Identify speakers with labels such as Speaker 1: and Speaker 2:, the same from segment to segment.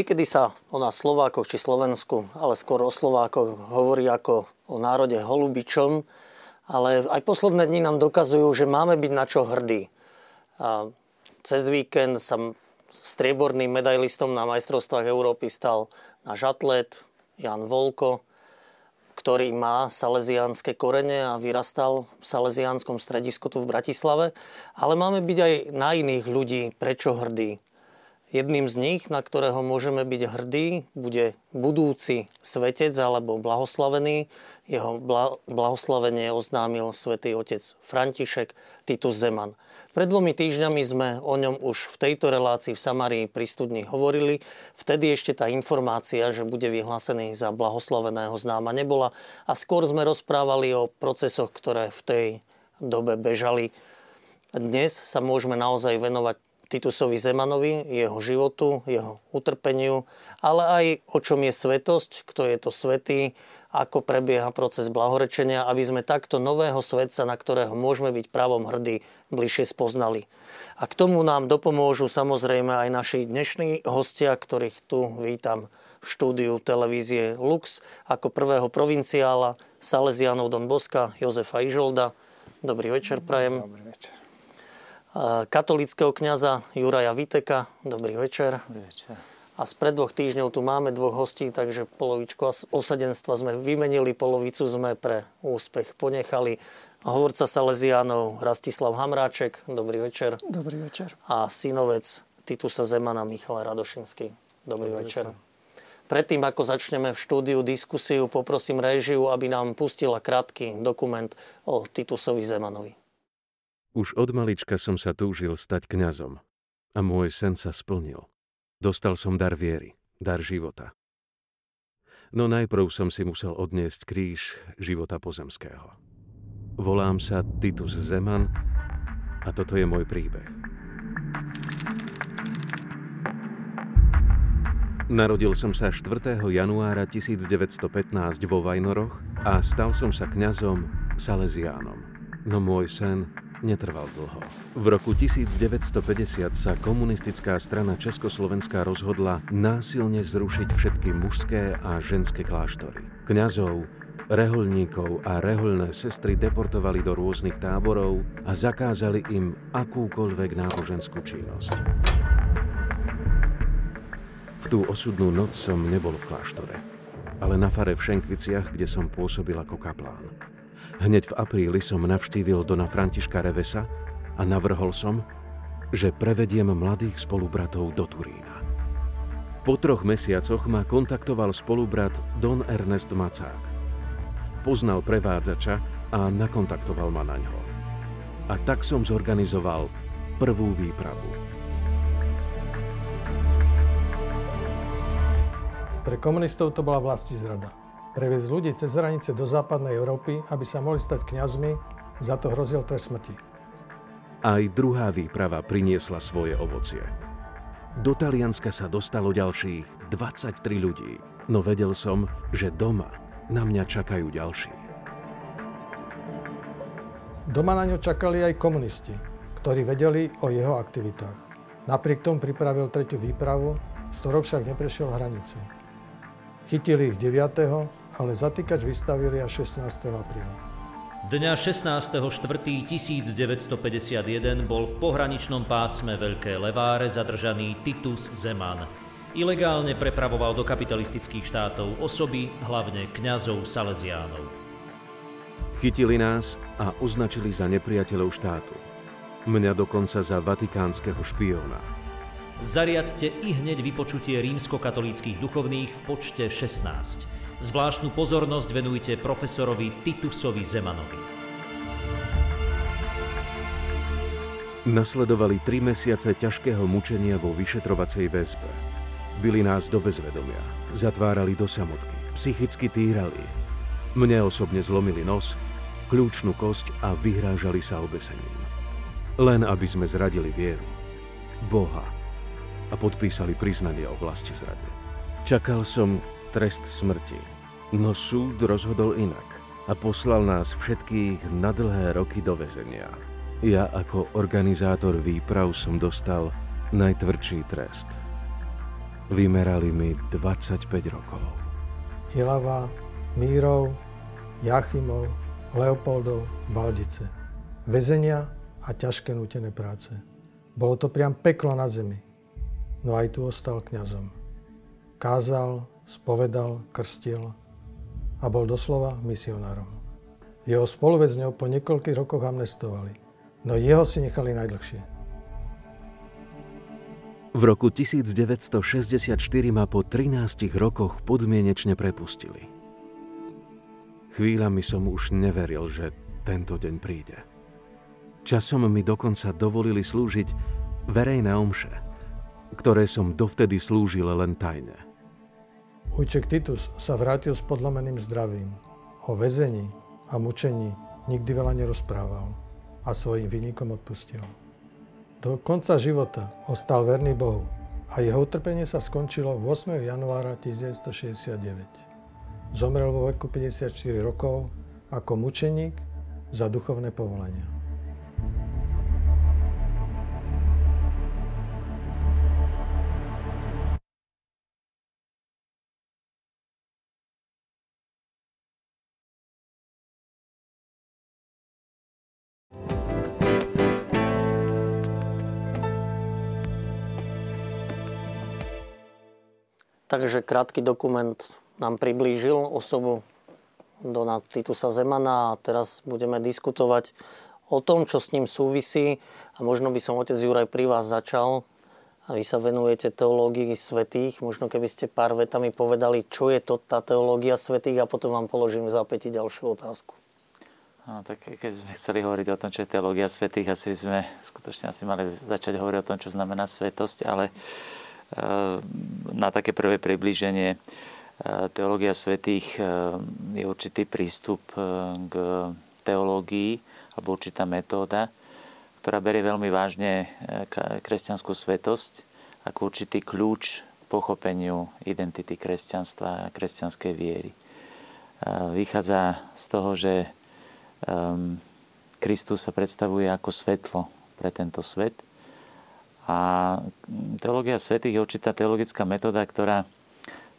Speaker 1: Niekedy sa o nás Slovákoch či Slovensku, ale skôr o Slovákoch hovorí ako o národe holubičom, ale aj posledné dni nám dokazujú, že máme byť na čo hrdí. A cez víkend sa strieborným medailistom na majstrovstvách Európy stal náš atlet Jan Volko, ktorý má salesiánske korene a vyrastal v salesiánskom stredisku tu v Bratislave. Ale máme byť aj na iných ľudí prečo hrdí. Jedným z nich, na ktorého môžeme byť hrdí, bude budúci svetec alebo blahoslavený. Jeho blahoslavenie oznámil svätý otec František Titus Zeman. Pred dvomi týždňami sme o ňom už v tejto relácii v Samárii pri studni hovorili. Vtedy ešte tá informácia, že bude vyhlásený za blahoslaveného známa nebola a skôr sme rozprávali o procesoch, ktoré v tej dobe bežali. Dnes sa môžeme naozaj venovať Titusovi Zemanovi, jeho životu, jeho utrpeniu, ale aj o čom je svetosť, kto je to svetý, ako prebieha proces blahorečenia, aby sme takto nového svetca, na ktorého môžeme byť právom hrdí, bližšie spoznali. A k tomu nám dopomôžu samozrejme aj naši dnešní hostia, ktorých tu vítam v štúdiu televízie Lux ako prvého provinciála Salesianov Don Boska Jozefa Ižolda. Dobrý večer, prajem.
Speaker 2: Dobrý večer
Speaker 1: katolického kňaza Juraja Viteka. Dobrý večer.
Speaker 2: Dobrý večer.
Speaker 1: A spred dvoch týždňov tu máme dvoch hostí, takže polovičku osadenstva sme vymenili, polovicu sme pre úspech ponechali. Hovorca Salesiánov Rastislav Hamráček. Dobrý večer.
Speaker 3: Dobrý večer.
Speaker 1: A synovec Titusa Zemana Michal Radošinský. Dobrý, Dobrý večer. večer. Predtým, ako začneme v štúdiu diskusiu, poprosím režiu, aby nám pustila krátky dokument o Titusovi Zemanovi.
Speaker 4: Už od malička som sa túžil stať kňazom a môj sen sa splnil. Dostal som dar viery, dar života. No najprv som si musel odniesť kríž života pozemského. Volám sa Titus Zeman a toto je môj príbeh. Narodil som sa 4. januára 1915 vo Vajnoroch a stal som sa kňazom Salesiánom. No môj sen netrval dlho. V roku 1950 sa komunistická strana Československá rozhodla násilne zrušiť všetky mužské a ženské kláštory. Kňazov, reholníkov a reholné sestry deportovali do rôznych táborov a zakázali im akúkoľvek náboženskú činnosť. V tú osudnú noc som nebol v kláštore, ale na fare v Šenkviciach, kde som pôsobil ako kaplán. Hneď v apríli som navštívil Dona Františka Revesa a navrhol som, že prevediem mladých spolubratov do Turína. Po troch mesiacoch ma kontaktoval spolubrat Don Ernest Macák. Poznal prevádzača a nakontaktoval ma na ňo. A tak som zorganizoval prvú výpravu.
Speaker 3: Pre komunistov to bola vlasti zrada. Previesť ľudí cez hranice do západnej Európy, aby sa mohli stať kňazmi, za to hrozil trest smrti.
Speaker 4: Aj druhá výprava priniesla svoje ovocie. Do Talianska sa dostalo ďalších 23 ľudí, no vedel som, že doma na mňa čakajú ďalší.
Speaker 3: Doma na ňo čakali aj komunisti, ktorí vedeli o jeho aktivitách. Napriek tomu pripravil tretiu výpravu, z ktorou však neprešiel hranicu. Chytili ich 9 ale zatýkač vystavili až 16. apríla.
Speaker 5: Dňa 16.4.1951 bol v pohraničnom pásme Veľké Leváre zadržaný Titus Zeman. Ilegálne prepravoval do kapitalistických štátov osoby, hlavne kňazov Salesiánov.
Speaker 4: Chytili nás a označili za nepriateľov štátu. Mňa dokonca za vatikánskeho špióna.
Speaker 5: Zariadte i hneď vypočutie rímskokatolíckých duchovných v počte 16. Zvláštnu pozornosť venujte profesorovi Titusovi Zemanovi.
Speaker 4: Nasledovali tri mesiace ťažkého mučenia vo vyšetrovacej väzbe. Byli nás do bezvedomia, zatvárali do samotky, psychicky týrali. Mne osobne zlomili nos, kľúčnú kosť a vyhrážali sa obesením. Len aby sme zradili vieru, Boha a podpísali priznanie o vlasti zrade. Čakal som trest smrti. No súd rozhodol inak a poslal nás všetkých na dlhé roky do väzenia. Ja ako organizátor výprav som dostal najtvrdší trest. Vymerali mi 25 rokov.
Speaker 3: Ilava, Mírov, Jachimov, Leopoldov, Valdice. Vezenia a ťažké nutené práce. Bolo to priam peklo na zemi. No aj tu ostal kňazom. Kázal, spovedal, krstil a bol doslova misionárom. Jeho spoluväzňov po niekoľkých rokoch amnestovali, no jeho si nechali najdlhšie.
Speaker 4: V roku 1964 ma po 13 rokoch podmienečne prepustili. Chvíľami som už neveril, že tento deň príde. Časom mi dokonca dovolili slúžiť verejné omše, ktoré som dovtedy slúžil len tajne.
Speaker 3: Ujček Titus sa vrátil s podlomeným zdravím. O väzení a mučení nikdy veľa nerozprával a svojim vynikom odpustil. Do konca života ostal verný Bohu a jeho utrpenie sa skončilo 8. januára 1969. Zomrel vo veku 54 rokov ako mučeník za duchovné povolania.
Speaker 1: Takže krátky dokument nám priblížil osobu Dona Titusa Zemana a teraz budeme diskutovať o tom, čo s ním súvisí a možno by som otec Juraj pri vás začal a vy sa venujete teológii svetých. Možno keby ste pár vetami povedali, čo je to tá teológia svetých a potom vám položím v zápäti ďalšiu otázku.
Speaker 2: No, tak keď sme chceli hovoriť o tom, čo je teológia svetých, asi by sme skutočne asi mali začať hovoriť o tom, čo znamená svetosť, ale e, na také prvé priblíženie teológia svetých e, je určitý prístup e, k teológii alebo určitá metóda, ktorá berie veľmi vážne e, kresťanskú svetosť ako určitý kľúč pochopeniu identity kresťanstva a kresťanskej viery. Vychádza z toho, že Kristus sa predstavuje ako svetlo pre tento svet a teológia svetých je určitá teologická metóda, ktorá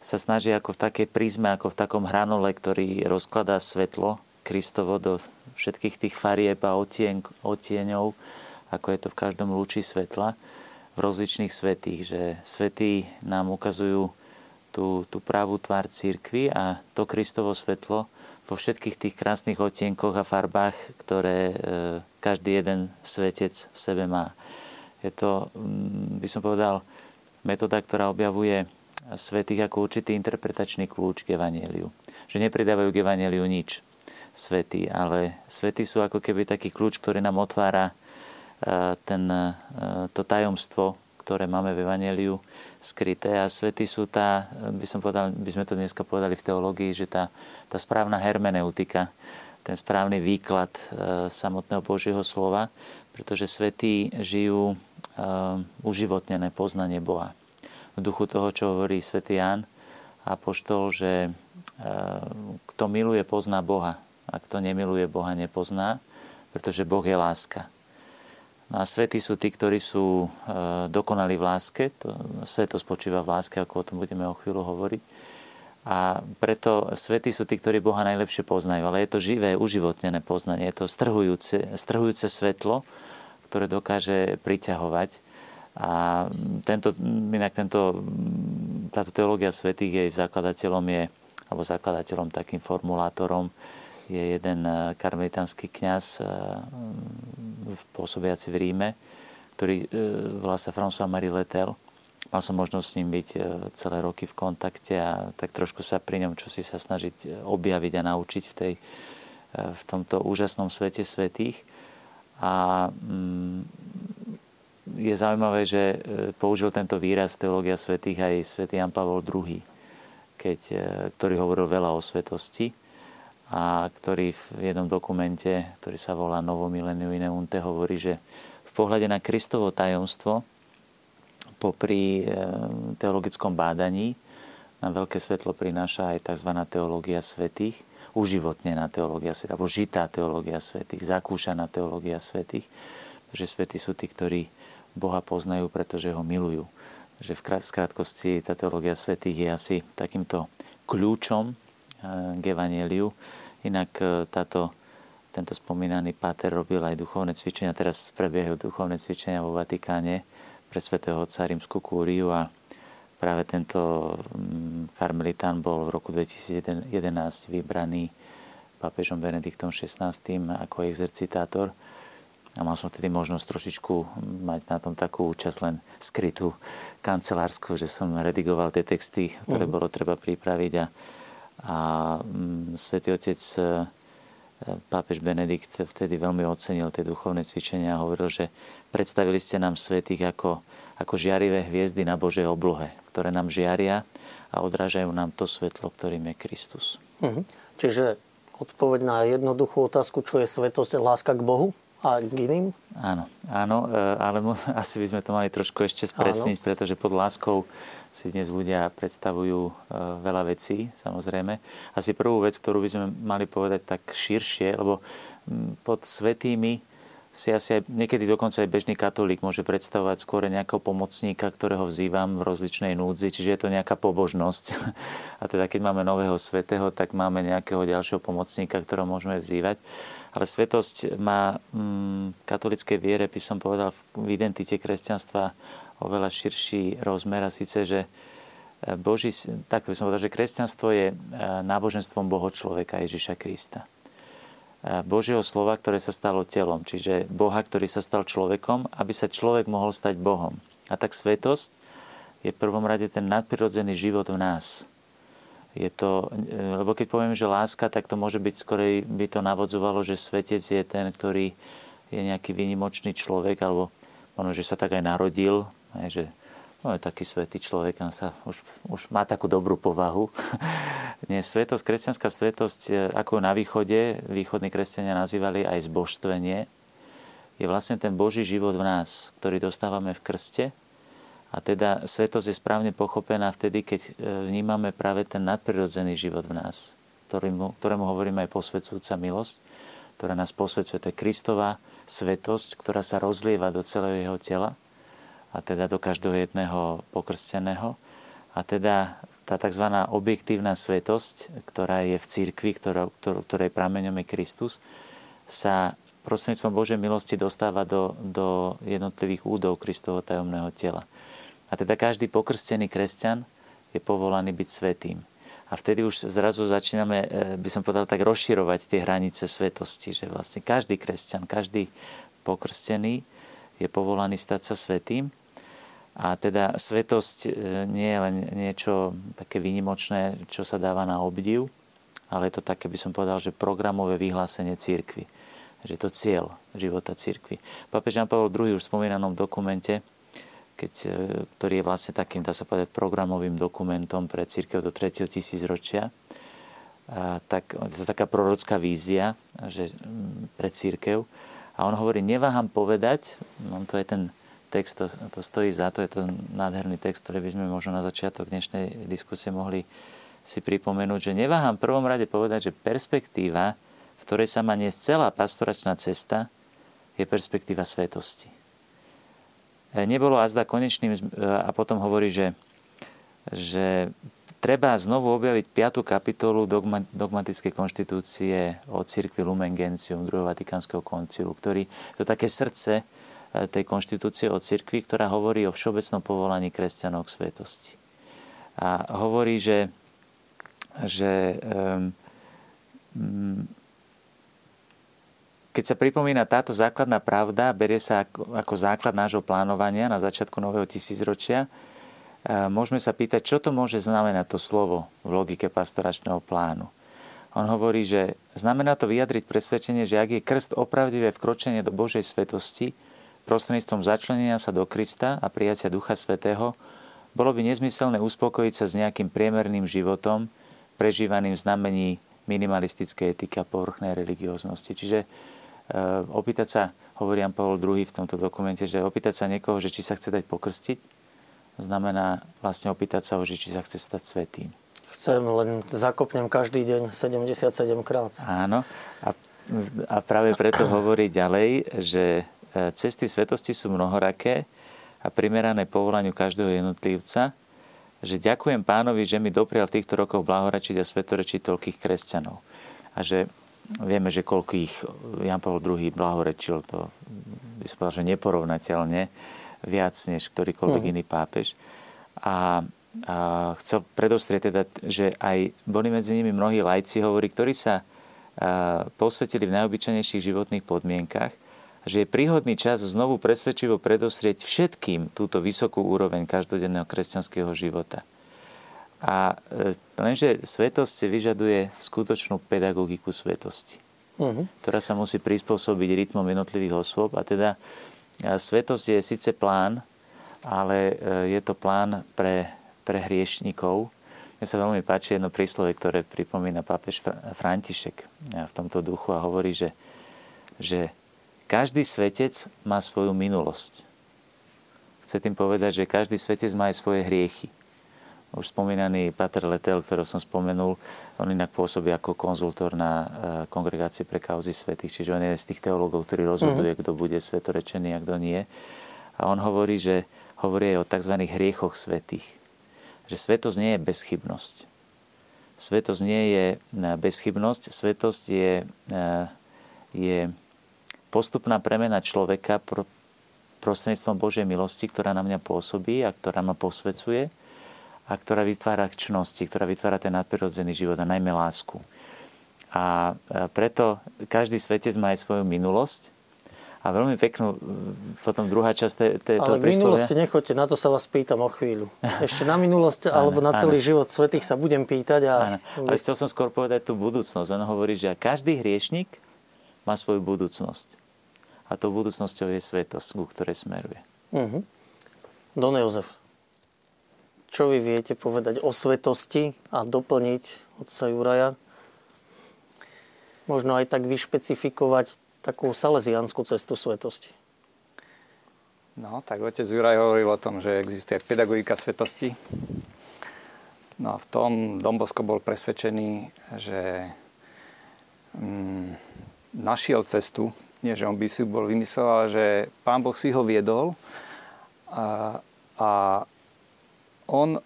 Speaker 2: sa snaží ako v takej prízme, ako v takom hranole, ktorý rozkladá svetlo Kristovo do všetkých tých farieb a otien, otieňov, ako je to v každom lúči svetla, v rozličných svetých, že svetí nám ukazujú tú, tú pravú tvár církvy a to Kristovo svetlo vo všetkých tých krásnych otienkoch a farbách, ktoré e, každý jeden svetec v sebe má. Je to, mm, by som povedal, metóda, ktorá objavuje svetých ako určitý interpretačný kľúč k Evangeliu. Že nepridávajú k Evangeliu nič svetí, ale svetí sú ako keby taký kľúč, ktorý nám otvára e, ten, e, to tajomstvo, ktoré máme v Evangeliu skryté a svety sú tá, by, som povedal, by sme to dneska povedali v teológii, že tá, tá správna hermeneutika, ten správny výklad e, samotného Božieho slova, pretože svetí žijú uživotnené poznanie Boha v duchu toho, čo hovorí svätý Ján Apoštol, že e, kto miluje, pozná Boha. A kto nemiluje Boha, nepozná, pretože Boh je láska. No a svety sú tí, ktorí sú e, dokonali v láske. To, sveto spočíva v láske, ako o tom budeme o chvíľu hovoriť. A preto svety sú tí, ktorí Boha najlepšie poznajú. Ale je to živé, uživotnené poznanie. Je to strhujúce, strhujúce svetlo, ktoré dokáže priťahovať a tento, inak tento, táto teológia svetých jej zakladateľom je, alebo zakladateľom, takým formulátorom je jeden e, karmelitánsky kňaz e, pôsobiaci v Ríme, ktorý e, volá sa François Marie Letel. Mal som možnosť s ním byť celé roky v kontakte a tak trošku sa pri ňom čo si sa snažiť objaviť a naučiť v, tej, v tomto úžasnom svete svetých. A mm, je zaujímavé, že e, použil tento výraz teológia svetých aj svätý Jan Pavol II, keď, e, ktorý hovoril veľa o svetosti a ktorý v jednom dokumente, ktorý sa volá Novo Millennium in Eunte, hovorí, že v pohľade na Kristovo tajomstvo popri e, teologickom bádaní nám veľké svetlo prináša aj tzv. teológia svetých, uživotnená teológia svetých, alebo žitá teológia svetých, zakúšaná teológia svetých, že svetí sú tí, ktorí Boha poznajú, pretože ho milujú. že v krátkosti tá teológia svetých je asi takýmto kľúčom k Evangeliu. Inak táto, tento spomínaný páter robil aj duchovné cvičenia, teraz prebiehajú duchovné cvičenia vo Vatikáne pre svätého Otca rímsku kúriu a práve tento mm, karmelitán bol v roku 2011 vybraný pápežom Benediktom XVI ako exercitátor a mal som vtedy možnosť trošičku mať na tom takú účasť len skrytú kancelárskú, že som redigoval tie texty, ktoré uh-huh. bolo treba pripraviť a, a mm, Svetý Otec e, pápež Benedikt vtedy veľmi ocenil tie duchovné cvičenia a hovoril, že predstavili ste nám svetých ako, ako žiarivé hviezdy na Božej oblohe, ktoré nám žiaria a odrážajú nám to svetlo, ktorým je Kristus.
Speaker 1: Uh-huh. Čiže odpoveď na jednoduchú otázku, čo je svetosť, láska k Bohu? a k iným?
Speaker 2: Áno, áno, e, ale asi by sme to mali trošku ešte spresniť, áno. pretože pod láskou si dnes ľudia predstavujú e, veľa vecí, samozrejme. Asi prvú vec, ktorú by sme mali povedať tak širšie, lebo pod svetými si asi aj, niekedy dokonca aj bežný katolík môže predstavovať skôr nejakého pomocníka, ktorého vzývam v rozličnej núdzi, čiže je to nejaká pobožnosť. A teda keď máme nového svetého, tak máme nejakého ďalšieho pomocníka, ktorého môžeme vzývať. Ale svetosť má mm, katolickej viere, by som povedal, v identite kresťanstva oveľa širší rozmer a síce, že e, Boží, tak by som povedal, že kresťanstvo je e, náboženstvom Boho človeka Ježiša Krista. Božieho slova, ktoré sa stalo telom, čiže Boha, ktorý sa stal človekom, aby sa človek mohol stať Bohom. A tak svetosť je v prvom rade ten nadprirodzený život v nás. Je to, e, lebo keď povieme, že láska, tak to môže byť skorej, by to navodzovalo, že svetec je ten, ktorý je nejaký výnimočný človek, alebo možno, že sa tak aj narodil, že no, je taký svetý človek, on sa už, už má takú dobrú povahu. Nie, svetosť, kresťanská svetosť, e, ako na východe, východní kresťania nazývali aj zbožstvenie, je vlastne ten Boží život v nás, ktorý dostávame v krste. A teda svetosť je správne pochopená vtedy, keď e, vnímame práve ten nadprirodzený život v nás, ktorému, ktorému hovoríme aj posvedcujúca milosť, ktorá nás posvedcuje. To je Kristová svetosť, ktorá sa rozlieva do celého jeho tela a teda do každého jedného pokrsteného. A teda tá tzv. objektívna svetosť, ktorá je v církvi, ktorej prameňom je Kristus, sa prostredníctvom Božej milosti dostáva do, do jednotlivých údov Kristovho tajomného tela. A teda každý pokrstený kresťan je povolaný byť svetým. A vtedy už zrazu začíname, e, by som povedal, tak rozširovať tie hranice svetosti, že vlastne každý kresťan, každý pokrstený je povolaný stať sa svetým a teda svetosť e, nie je len niečo také výnimočné, čo sa dáva na obdiv, ale je to také, by som povedal, že programové vyhlásenie církvy. Že to cieľ života církvy. Papež Jan Pavel II už v spomínanom dokumente, keď, e, ktorý je vlastne takým, dá sa povedať, programovým dokumentom pre církev do 3. tisícročia, tak to taká prorocká vízia že, pre církev. A on hovorí, neváham povedať, on to je ten text, to, to stojí za to, je to nádherný text, ktorý by sme možno na začiatok dnešnej diskusie mohli si pripomenúť, že neváham v prvom rade povedať, že perspektíva, v ktorej sa má niesť celá pastoračná cesta, je perspektíva svetosti. E, nebolo azda konečným, e, a potom hovorí, že, že treba znovu objaviť 5. kapitolu dogma, dogmatickej konštitúcie o cirkvi Lumen Gentium druhého Vatikánskeho koncilu, ktorý to také srdce tej konštitúcie o cirkvi, ktorá hovorí o všeobecnom povolaní kresťanov k svetosti. A hovorí, že, že um, keď sa pripomína táto základná pravda, berie sa ako, ako základ nášho plánovania na začiatku nového tisícročia, môžeme sa pýtať, čo to môže znamenať to slovo v logike pastoračného plánu. On hovorí, že znamená to vyjadriť presvedčenie, že ak je krst opravdivé vkročenie do Božej svetosti, prostredníctvom začlenenia sa do Krista a prijatia Ducha Svetého, bolo by nezmyselné uspokojiť sa s nejakým priemerným životom, prežívaným znamení minimalistickej etiky a povrchnej religióznosti. Čiže e, opýtať sa, hovorí Jan Pavel II v tomto dokumente, že opýtať sa niekoho, že či sa chce dať pokrstiť, znamená vlastne opýtať sa ho, že či sa chce stať svetým.
Speaker 1: Chcem, len zakopnem každý deň 77 krát.
Speaker 2: Áno. A, a práve preto hovorí ďalej, že cesty svetosti sú mnohoraké a primerané povolaniu každého jednotlivca, že ďakujem pánovi, že mi doprial v týchto rokoch blahorečiť a svetorečiť toľkých kresťanov. A že vieme, že koľko ich Jan Pavel II blahorečil, to by som povedal, že neporovnateľne viac než ktorýkoľvek uh-huh. iný pápež. A, a chcel predostrieť teda, že aj boli medzi nimi mnohí lajci, hovorí, ktorí sa a, posvetili v najobyčajnejších životných podmienkach, že je príhodný čas znovu presvedčivo predostrieť všetkým túto vysokú úroveň každodenného kresťanského života. A e, lenže svetosť si vyžaduje skutočnú pedagogiku svetosti, uh-huh. ktorá sa musí prispôsobiť rytmom jednotlivých osôb. A teda svetosť je síce plán, ale e, je to plán pre, pre hriešnikov. Mne sa veľmi páči jedno príslove, ktoré pripomína pápež František v tomto duchu a hovorí, že, že každý svetec má svoju minulosť. Chce tým povedať, že každý svetec má aj svoje hriechy. Už spomínaný Pater Letel, ktorého som spomenul, on inak pôsobí ako konzultor na e, kongregácii pre kauzy svetých, čiže on je z tých teológov, ktorý rozhoduje, mm-hmm. kto bude svetorečený a kto nie. A on hovorí, že hovorí aj o tzv. hriechoch svetých. Že svetosť nie je bezchybnosť. Svetosť nie je e, bezchybnosť, svetosť je, e, je postupná premena človeka pro, prostredníctvom Božej milosti, ktorá na mňa pôsobí a ktorá ma posvecuje a ktorá vytvára čnosti, ktorá vytvára ten nadprirodzený život a najmä lásku. A preto každý svetec má aj svoju minulosť a veľmi peknú, potom druhá časť toho
Speaker 1: Ale minulosti nechoďte, na to sa vás pýtam o chvíľu. Ešte na minulosť alebo na celý áno. život svetých sa budem pýtať. A...
Speaker 2: Áno. Ale chcel som skôr povedať tú budúcnosť. On hovorí, že každý hriešnik má svoju budúcnosť a tou budúcnosťou je svetosť, ku ktorej smeruje. Uh-huh.
Speaker 1: Don Jozef, čo vy viete povedať o svetosti a doplniť otca Juraja? Možno aj tak vyšpecifikovať takú salesianskú cestu svetosti.
Speaker 6: No, tak otec Juraj hovoril o tom, že existuje pedagogika svetosti. No a v tom Dombosko bol presvedčený, že mm, našiel cestu nie, že on by si bol vymyslel, ale že pán Boh si ho viedol a, a on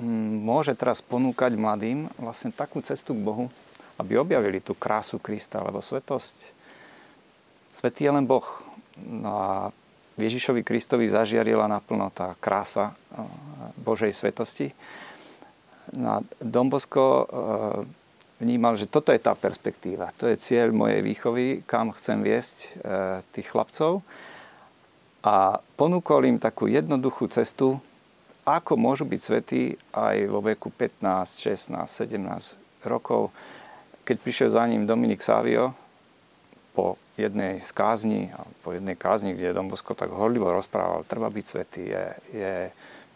Speaker 6: mm, môže teraz ponúkať mladým vlastne takú cestu k Bohu, aby objavili tú krásu Krista, lebo svetosť, svetý je len Boh. No a Ježišovi Kristovi zažiarila naplno tá krása Božej svetosti. No a Dombosko vnímal, že toto je tá perspektíva, to je cieľ mojej výchovy, kam chcem viesť e, tých chlapcov. A ponúkol im takú jednoduchú cestu, ako môžu byť svetí aj vo veku 15, 16, 17 rokov. Keď prišiel za ním Dominik Savio po jednej z kázni, po jednej kázni, kde Dombosko tak horlivo rozprával, treba byť svetý, je, je,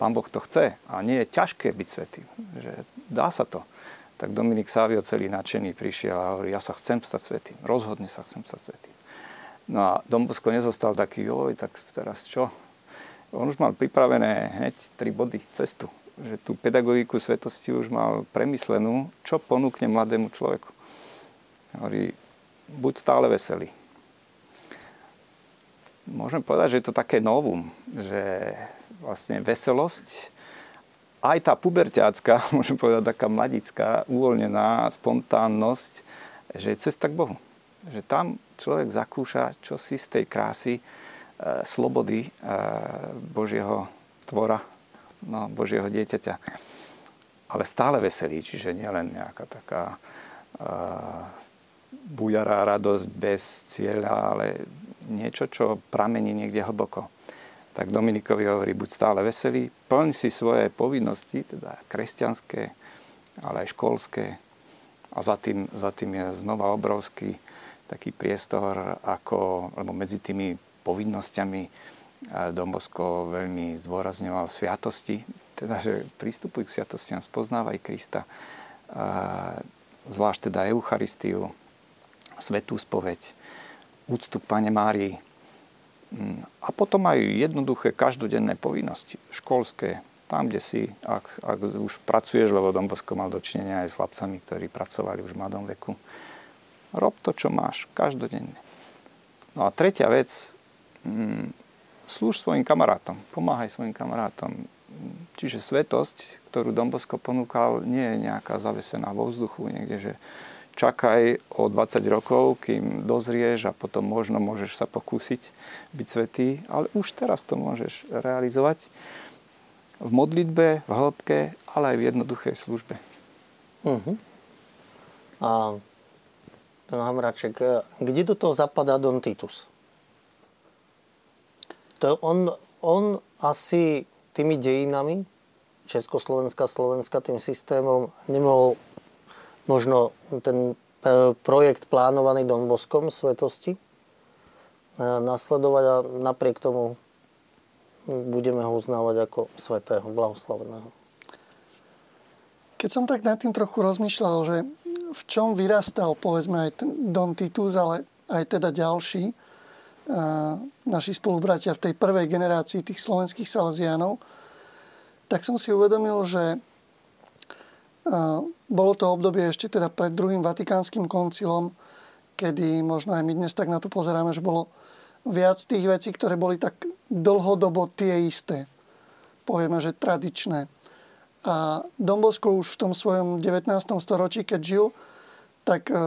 Speaker 6: Pán Boh to chce a nie je ťažké byť svetý, že dá sa to tak Dominik Savio celý nadšený prišiel a hovorí, ja sa chcem stať svetým, rozhodne sa chcem stať svetým. No a Dombosko nezostal taký, joj, tak teraz čo? On už mal pripravené hneď tri body cestu. Že tú pedagogiku svetosti už mal premyslenú, čo ponúkne mladému človeku. Hovorí, buď stále veselý. Môžem povedať, že je to také novum, že vlastne veselosť aj tá puberťácka, môžem povedať taká mladická, uvoľnená spontánnosť, že je cesta k Bohu. Že tam človek zakúša čosi z tej krásy, e, slobody e, Božieho tvora, no, Božieho dieťaťa. Ale stále veselý, čiže nielen nejaká taká e, bujará radosť bez cieľa, ale niečo, čo pramení niekde hlboko tak Dominikovi hovorí, buď stále veselý, plň si svoje povinnosti, teda kresťanské, ale aj školské. A za tým, za tým je znova obrovský taký priestor, ako, lebo medzi tými povinnosťami eh, Dombosko veľmi zdôrazňoval sviatosti, teda, že prístupuj k sviatostiam, spoznávaj Krista, zvlášť teda Eucharistiu, svetú spoveď, úctu k Pane Márii. A potom aj jednoduché každodenné povinnosti, školské, tam, kde si, ak, ak už pracuješ, lebo Dombosko mal dočinenia aj s chlapcami, ktorí pracovali už v mladom veku. Rob to, čo máš, každodenne. No a tretia vec, mm, slúž svojim kamarátom, pomáhaj svojim kamarátom. Čiže svetosť, ktorú Dombosko ponúkal, nie je nejaká zavesená vo vzduchu niekde, že čakaj o 20 rokov, kým dozrieš a potom možno môžeš sa pokúsiť byť svetý, ale už teraz to môžeš realizovať v modlitbe, v hĺbke, ale aj v jednoduchej službe. Uh-huh.
Speaker 1: A ten Hamraček, kde do toho zapadá Don Titus? To on, on asi tými dejinami Československá, Slovenska tým systémom nemohol možno ten e, projekt plánovaný Don svetosti e, nasledovať a napriek tomu budeme ho uznávať ako svetého, blahoslaveného.
Speaker 7: Keď som tak nad tým trochu rozmýšľal, že v čom vyrastal povedzme aj ten Don Titus, ale aj teda ďalší a, naši spolubratia v tej prvej generácii tých slovenských Salesianov, tak som si uvedomil, že bolo to obdobie ešte teda pred druhým vatikánskym koncilom, kedy možno aj my dnes tak na to pozeráme, že bolo viac tých vecí, ktoré boli tak dlhodobo tie isté. Povieme, že tradičné. A Dombosko už v tom svojom 19. storočí, keď žil, tak, e,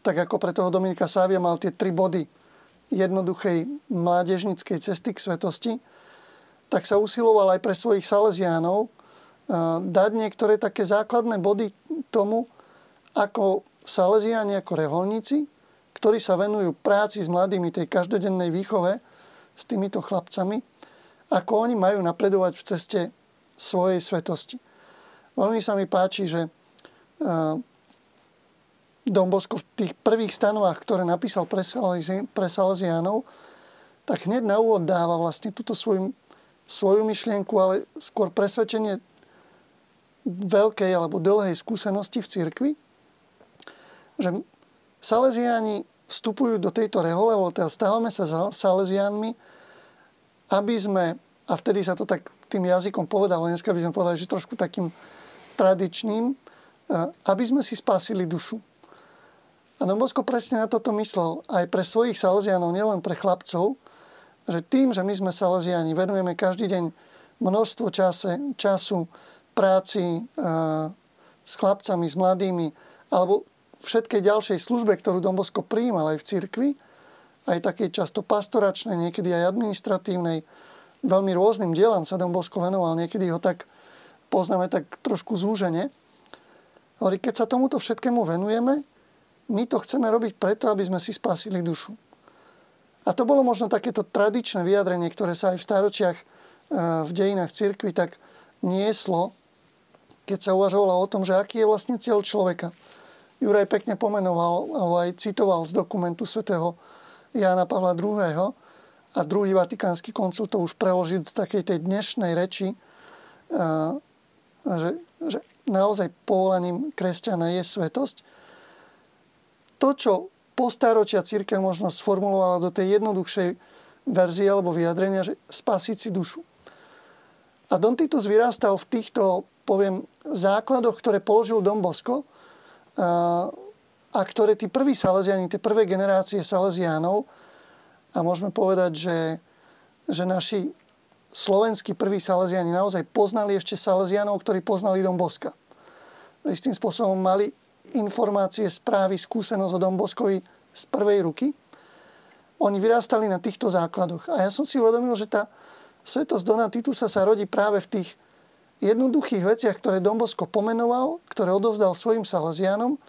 Speaker 7: tak ako pre toho Dominika Sávia mal tie tri body jednoduchej mládežnickej cesty k svetosti, tak sa usiloval aj pre svojich Salesiánov dať niektoré také základné body tomu, ako Salesiáni, ako reholníci, ktorí sa venujú práci s mladými, tej každodennej výchove s týmito chlapcami, ako oni majú napredovať v ceste svojej svetosti. Veľmi sa mi páči, že Don Bosco v tých prvých stanovách, ktoré napísal pre Salesianov, tak hneď na úvod dáva vlastne túto svoju, svoju myšlienku, ale skôr presvedčenie veľkej alebo dlhej skúsenosti v cirkvi, že Salesiáni vstupujú do tejto rehole, alebo teda stávame sa Salesiánmi, aby sme, a vtedy sa to tak tým jazykom povedalo, dneska by sme povedali, že trošku takým tradičným, eh, aby sme si spásili dušu. A Don presne na toto myslel aj pre svojich Salesianov, nielen pre chlapcov, že tým, že my sme Salesiani, venujeme každý deň množstvo čase, času, práci e, s chlapcami, s mladými, alebo všetkej ďalšej službe, ktorú Dombosko prijímal aj v cirkvi, aj takej často pastoračnej, niekedy aj administratívnej, veľmi rôznym dielam sa Dombosko venoval, niekedy ho tak poznáme tak trošku zúžene. Hovorí, keď sa tomuto všetkému venujeme, my to chceme robiť preto, aby sme si spasili dušu. A to bolo možno takéto tradičné vyjadrenie, ktoré sa aj v staročiach e, v dejinách cirkvi tak nieslo, keď sa uvažovalo o tom, že aký je vlastne cieľ človeka. Juraj pekne pomenoval, alebo aj citoval z dokumentu svätého Jána Pavla II. A druhý vatikánsky koncil to už preložil do takej tej dnešnej reči, že, že naozaj povolaním kresťana je svetosť. To, čo postáročia církev možno sformulovala do tej jednoduchšej verzie alebo vyjadrenia, že spasiť si dušu. A Don Titus vyrastal v týchto, poviem, základoch, ktoré položil Don Bosco, a ktoré tí prví Salesiani, tie prvé generácie Salesiánov, a môžeme povedať, že, že naši slovenskí prví Salesiani naozaj poznali ešte Salesianov, ktorí poznali Dom Boska. Istým spôsobom mali informácie, správy, skúsenosť o Dom Boskovi z prvej ruky. Oni vyrastali na týchto základoch. A ja som si uvedomil, že tá svetosť Dona Titusa sa rodí práve v tých jednoduchých veciach, ktoré Don Bosco pomenoval, ktoré odovzdal svojim Salesianom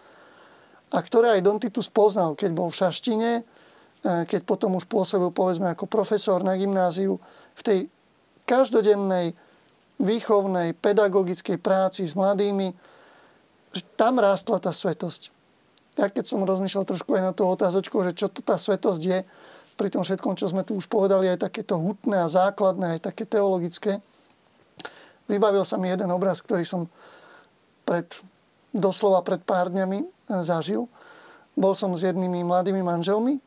Speaker 7: a ktoré aj Don Titus poznal, keď bol v Šaštine, e, keď potom už pôsobil povedzme ako profesor na gymnáziu v tej každodennej výchovnej, pedagogickej práci s mladými, tam rástla tá svetosť. Ja keď som rozmýšľal trošku aj na tú otázočku, že čo to tá svetosť je, pri tom všetkom, čo sme tu už povedali, aj takéto hutné a základné, aj také teologické, Vybavil sa mi jeden obraz, ktorý som pred, doslova pred pár dňami e, zažil. Bol som s jednými mladými manželmi. E,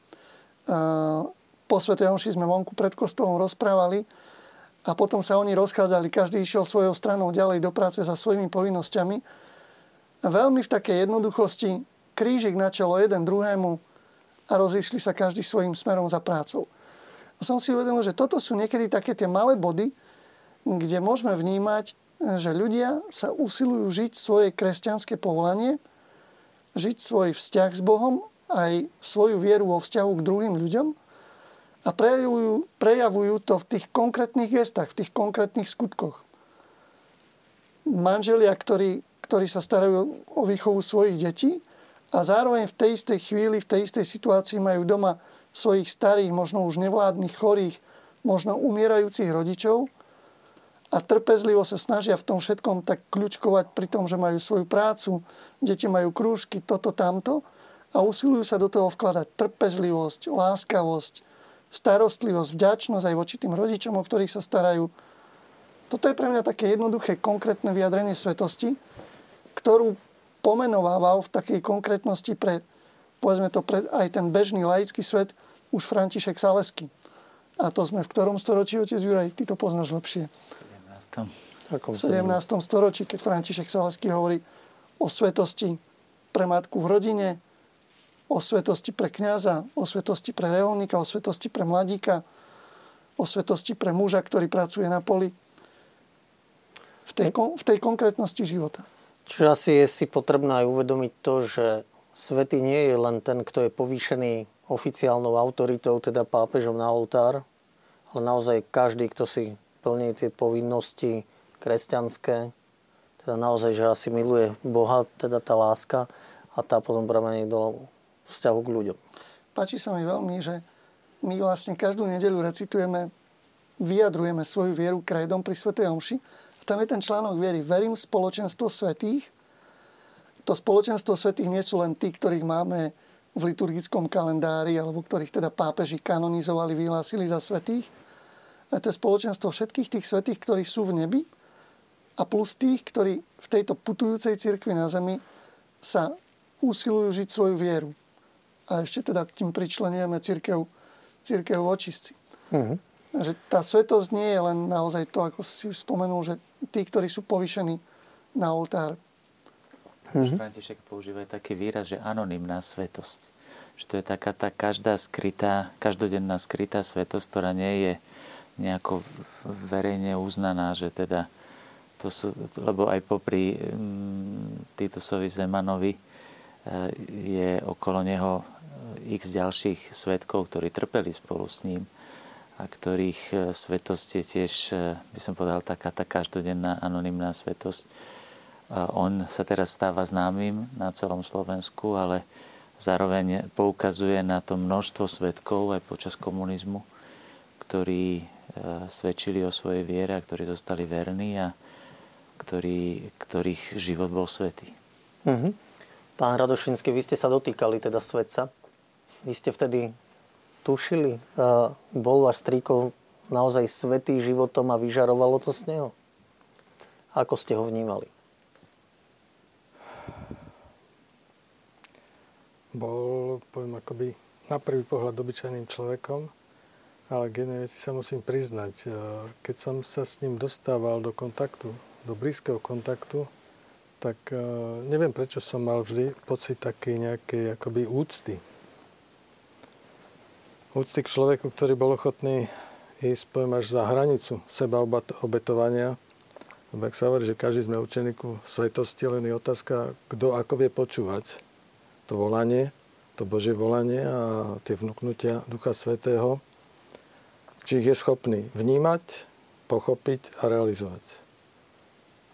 Speaker 7: po Svetej sme vonku pred kostolom rozprávali a potom sa oni rozchádzali. Každý išiel svojou stranou ďalej do práce za svojimi povinnosťami. Veľmi v takej jednoduchosti krížik na čelo jeden druhému a rozišli sa každý svojim smerom za prácou. A som si uvedomil, že toto sú niekedy také tie malé body, kde môžeme vnímať, že ľudia sa usilujú žiť svoje kresťanské povolanie, žiť svoj vzťah s Bohom, aj svoju vieru vo vzťahu k druhým ľuďom a prejavujú, prejavujú to v tých konkrétnych gestách, v tých konkrétnych skutkoch. Manželia, ktorí, ktorí sa starajú o výchovu svojich detí a zároveň v tej istej chvíli, v tej istej situácii majú doma svojich starých, možno už nevládnych, chorých, možno umierajúcich rodičov a trpezlivo sa snažia v tom všetkom tak kľúčkovať pri tom, že majú svoju prácu, deti majú krúžky, toto, tamto a usilujú sa do toho vkladať trpezlivosť, láskavosť, starostlivosť, vďačnosť aj voči tým rodičom, o ktorých sa starajú. Toto je pre mňa také jednoduché, konkrétne vyjadrenie svetosti, ktorú pomenovával v takej konkrétnosti pre, povedzme to, pre aj ten bežný laický svet už František Salesky. A to sme v ktorom storočí, otec Juraj? Ty to poznáš lepšie.
Speaker 2: 17.
Speaker 7: V 17. storočí, keď František Salesky hovorí o svetosti pre matku v rodine, o svetosti pre kňaza, o svetosti pre reholníka, o svetosti pre mladíka, o svetosti pre muža, ktorý pracuje na poli. V tej, v tej konkrétnosti života.
Speaker 1: Čiže asi je si potrebné aj uvedomiť to, že svetý nie je len ten, kto je povýšený oficiálnou autoritou, teda pápežom na oltár, ale naozaj každý, kto si plní tie povinnosti kresťanské, teda naozaj, že asi miluje Boha, teda tá láska a tá potom pramení do vzťahu k ľuďom.
Speaker 7: Páči sa mi veľmi, že my vlastne každú nedeľu recitujeme, vyjadrujeme svoju vieru krédom pri Svetej Omši. A tam je ten článok viery. Verím v spoločenstvo svetých. To spoločenstvo svetých nie sú len tí, ktorých máme v liturgickom kalendári, alebo ktorých teda pápeži kanonizovali, vyhlásili za svetých. A to je spoločenstvo všetkých tých svetých, ktorí sú v nebi a plus tých, ktorí v tejto putujúcej cirkvi na zemi sa usilujú žiť svoju vieru a ešte teda tým pričlenujeme církev, církev v očistci. Uh-huh. Že tá svetosť nie je len naozaj to, ako si spomenul, že tí, ktorí sú povyšení na oltár.
Speaker 2: Uh-huh. František používa taký výraz, že anonimná svetosť. Že to je taká tá každá skrytá, každodenná skrytá svetosť, ktorá nie je nejako verejne uznaná, že teda to sú, lebo aj popri mm, Titusovi Zemanovi e, je okolo neho x ďalších svetkov, ktorí trpeli spolu s ním a ktorých e, svetosť je tiež, e, by som povedal, taká tá každodenná anonimná svetosť. On sa teraz stáva známym na celom Slovensku, ale zároveň poukazuje na to množstvo svetkov aj počas komunizmu, ktorí e, svedčili o svojej viere a ktorí zostali verní a ktorý, ktorých život bol svetý.
Speaker 1: Mm-hmm. Pán Radošinský, vy ste sa dotýkali teda svetca. Vy ste vtedy tušili, bol váš strýko naozaj svetý životom a vyžarovalo to z neho? Ako ste ho vnímali?
Speaker 3: Bol, poviem, akoby na prvý pohľad obyčajným človekom, ale k jednej veci sa musím priznať. Keď som sa s ním dostával do kontaktu, do blízkeho kontaktu, tak neviem, prečo som mal vždy pocit takej nejakej akoby úcty úcty k človeku, ktorý bol ochotný ísť, poviem, až za hranicu seba obetovania. Lebo sa hovorí, že každý sme učení ku svetosti, len je otázka, kto ako vie počúvať to volanie, to Božie volanie a tie vnúknutia Ducha Svetého, či ich je schopný vnímať, pochopiť a realizovať.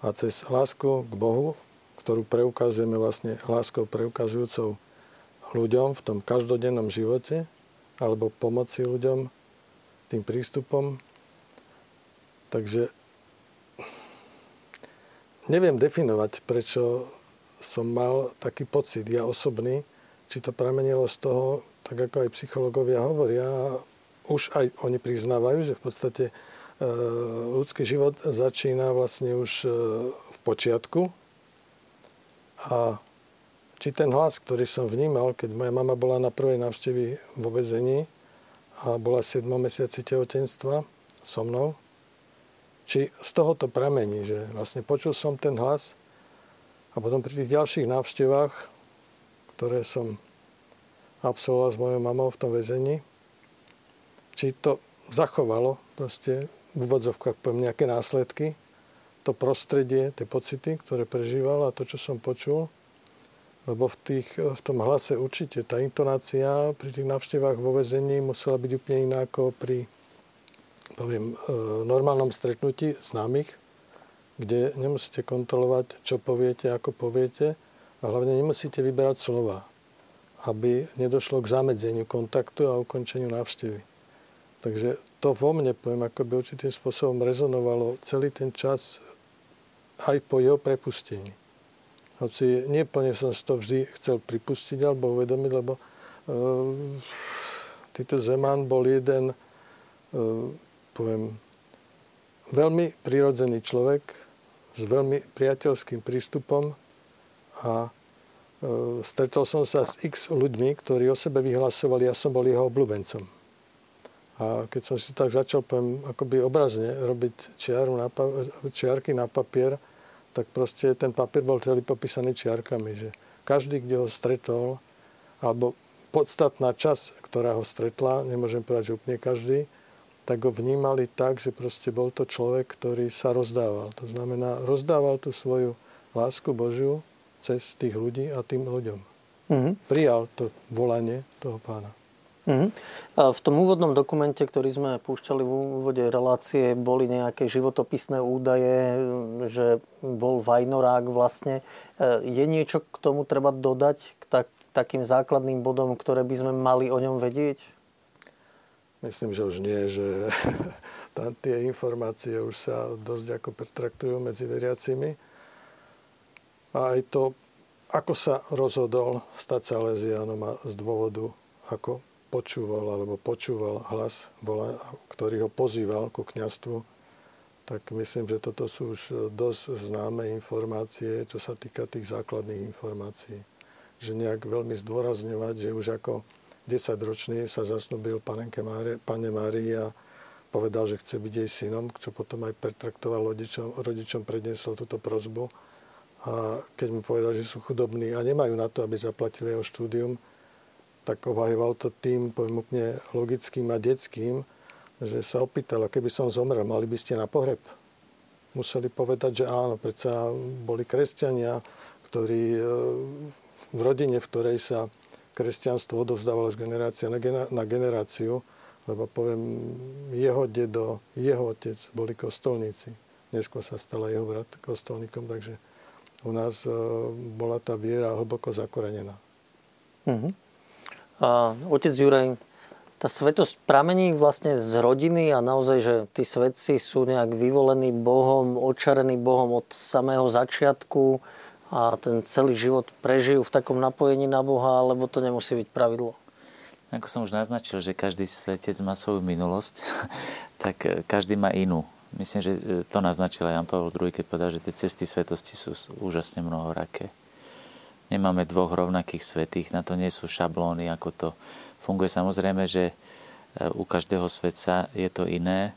Speaker 3: A cez lásku k Bohu, ktorú preukazujeme vlastne láskou preukazujúcou ľuďom v tom každodennom živote, alebo pomoci ľuďom tým prístupom. Takže neviem definovať, prečo som mal taký pocit, ja osobný, či to pramenilo z toho, tak ako aj psychológovia hovoria, už aj oni priznávajú, že v podstate e, ľudský život začína vlastne už e, v počiatku. A či ten hlas, ktorý som vnímal, keď moja mama bola na prvej návštevy vo vezení a bola v 7 mesiaci tehotenstva so mnou, či z toho to pramení, že vlastne počul som ten hlas a potom pri tých ďalších návštevách, ktoré som absolvoval s mojou mamou v tom väzení, či to zachovalo proste v úvodzovkách poviem nejaké následky, to prostredie, tie pocity, ktoré prežíval a to, čo som počul. Lebo v, tých, v tom hlase určite tá intonácia pri tých návštevách vo vezení musela byť úplne iná ako pri poviem, e, normálnom stretnutí známych, kde nemusíte kontrolovať, čo poviete, ako poviete a hlavne nemusíte vyberať slova, aby nedošlo k zamedzeniu kontaktu a ukončeniu návštevy. Takže to vo mne, poviem, ako by určitým spôsobom rezonovalo celý ten čas aj po jeho prepustení. Hoci neplne som si to vždy chcel pripustiť alebo uvedomiť, lebo uh, Tito Zeman bol jeden, uh, poviem, veľmi prirodzený človek s veľmi priateľským prístupom a uh, stretol som sa s x ľuďmi, ktorí o sebe vyhlasovali, ja som bol jeho obľúbencom. A keď som si tak začal, poviem, akoby obrazne robiť čiaru na, čiarky na papier, tak proste ten papier bol celý popísaný čiarkami, že každý, kde ho stretol, alebo podstatná časť, ktorá ho stretla, nemôžem povedať, že úplne každý, tak ho vnímali tak, že proste bol to človek, ktorý sa rozdával. To znamená, rozdával tú svoju lásku Božiu cez tých ľudí a tým ľuďom. Mm-hmm. Prijal to volanie toho pána.
Speaker 1: A v tom úvodnom dokumente, ktorý sme púšťali v úvode relácie, boli nejaké životopisné údaje, že bol Vajnorák vlastne. E, je niečo k tomu treba dodať, k tak, takým základným bodom, ktoré by sme mali o ňom vedieť?
Speaker 3: Myslím, že už nie, že tam tie informácie už sa dosť ako pretraktujú medzi veriacimi. A aj to, ako sa rozhodol stať Salesianom a z dôvodu, ako počúval alebo počúval hlas, ktorý ho pozýval ku kňastvu, tak myslím, že toto sú už dosť známe informácie, čo sa týka tých základných informácií. Že nejak veľmi zdôrazňovať, že už ako 10-ročný sa zasnúbil panenke Mári, pane Márii a povedal, že chce byť jej synom, čo potom aj pertraktoval rodičom, rodičom predniesol túto prozbu. A keď mu povedal, že sú chudobní a nemajú na to, aby zaplatili jeho štúdium, tak obhajoval to tým, poviem úplne logickým a detským, že sa opýtal, keby som zomrel, mali by ste na pohreb? Museli povedať, že áno, predsa boli kresťania, ktorí e, v rodine, v ktorej sa kresťanstvo odovzdávalo z generácie na generáciu, lebo poviem, jeho dedo, jeho otec boli kostolníci. Neskôr sa stala jeho brat kostolníkom, takže u nás e, bola tá viera hlboko zakorenená. Mm-hmm.
Speaker 1: Otec Juraj, tá svetosť pramení vlastne z rodiny a naozaj, že tí svetci sú nejak vyvolení Bohom, očarení Bohom od samého začiatku a ten celý život prežijú v takom napojení na Boha, alebo to nemusí byť pravidlo?
Speaker 2: Ako som už naznačil, že každý svetec má svoju minulosť, tak e, každý má inú. Myslím, že e, to naznačil aj Jan Pavel II, keď povedal, že tie cesty svetosti sú úžasne mnohoraké nemáme dvoch rovnakých svetých, na to nie sú šablóny, ako to funguje. Samozrejme, že e, u každého svetca je to iné.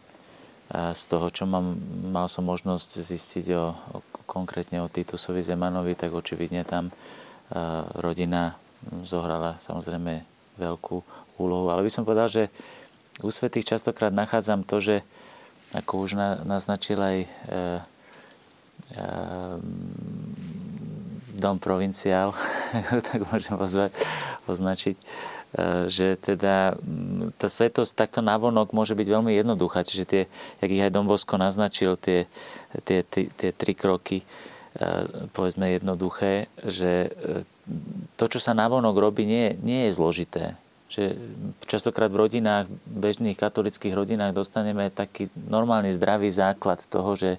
Speaker 2: A z toho, čo mám, mal som možnosť zistiť o, o, konkrétne o Titusovi Zemanovi, tak očividne tam e, rodina zohrala samozrejme veľkú úlohu. Ale by som povedal, že u svetých častokrát nachádzam to, že ako už na, naznačil aj e, e, dom provinciál, tak môžem pozvať, označiť, e, že teda tá svetosť takto navonok môže byť veľmi jednoduchá. Čiže tie, jak ich aj Dom Bosko naznačil, tie, tie, tie, tie tri kroky, e, povedzme jednoduché, že e, to, čo sa navonok robí, nie, nie je zložité. Že častokrát v rodinách, bežných katolických rodinách dostaneme taký normálny zdravý základ toho, že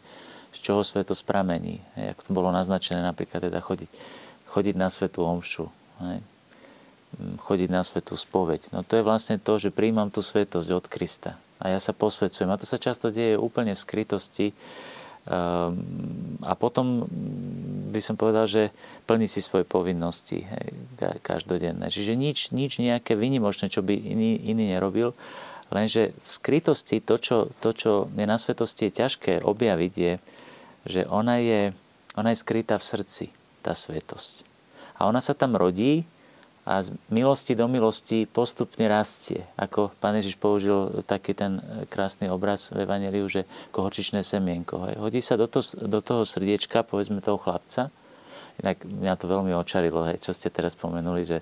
Speaker 2: z čoho svetosť pramení. Hej, ako to bolo naznačené napríklad teda chodiť, chodiť na svetú omšu, hej, chodiť na svetú spoveď. No to je vlastne to, že príjmam tú svetosť od Krista a ja sa posvedcujem. A to sa často deje úplne v skrytosti um, a potom by som povedal, že plní si svoje povinnosti hej, každodenné. Čiže nič, nič nejaké vynimočné, čo by iný, iný nerobil, Lenže v skrytosti to čo, to, čo je na svetosti je ťažké objaviť, je, že ona je, ona je skrytá v srdci, tá svetosť. A ona sa tam rodí a z milosti do milosti postupne rastie. Ako pán Ježiš použil taký ten krásny obraz v Evangeliu, že kohočičné semienko. Hej. Hodí sa do, to, do toho srdiečka, povedzme toho chlapca. Inak mňa to veľmi očarilo, hej, čo ste teraz spomenuli, že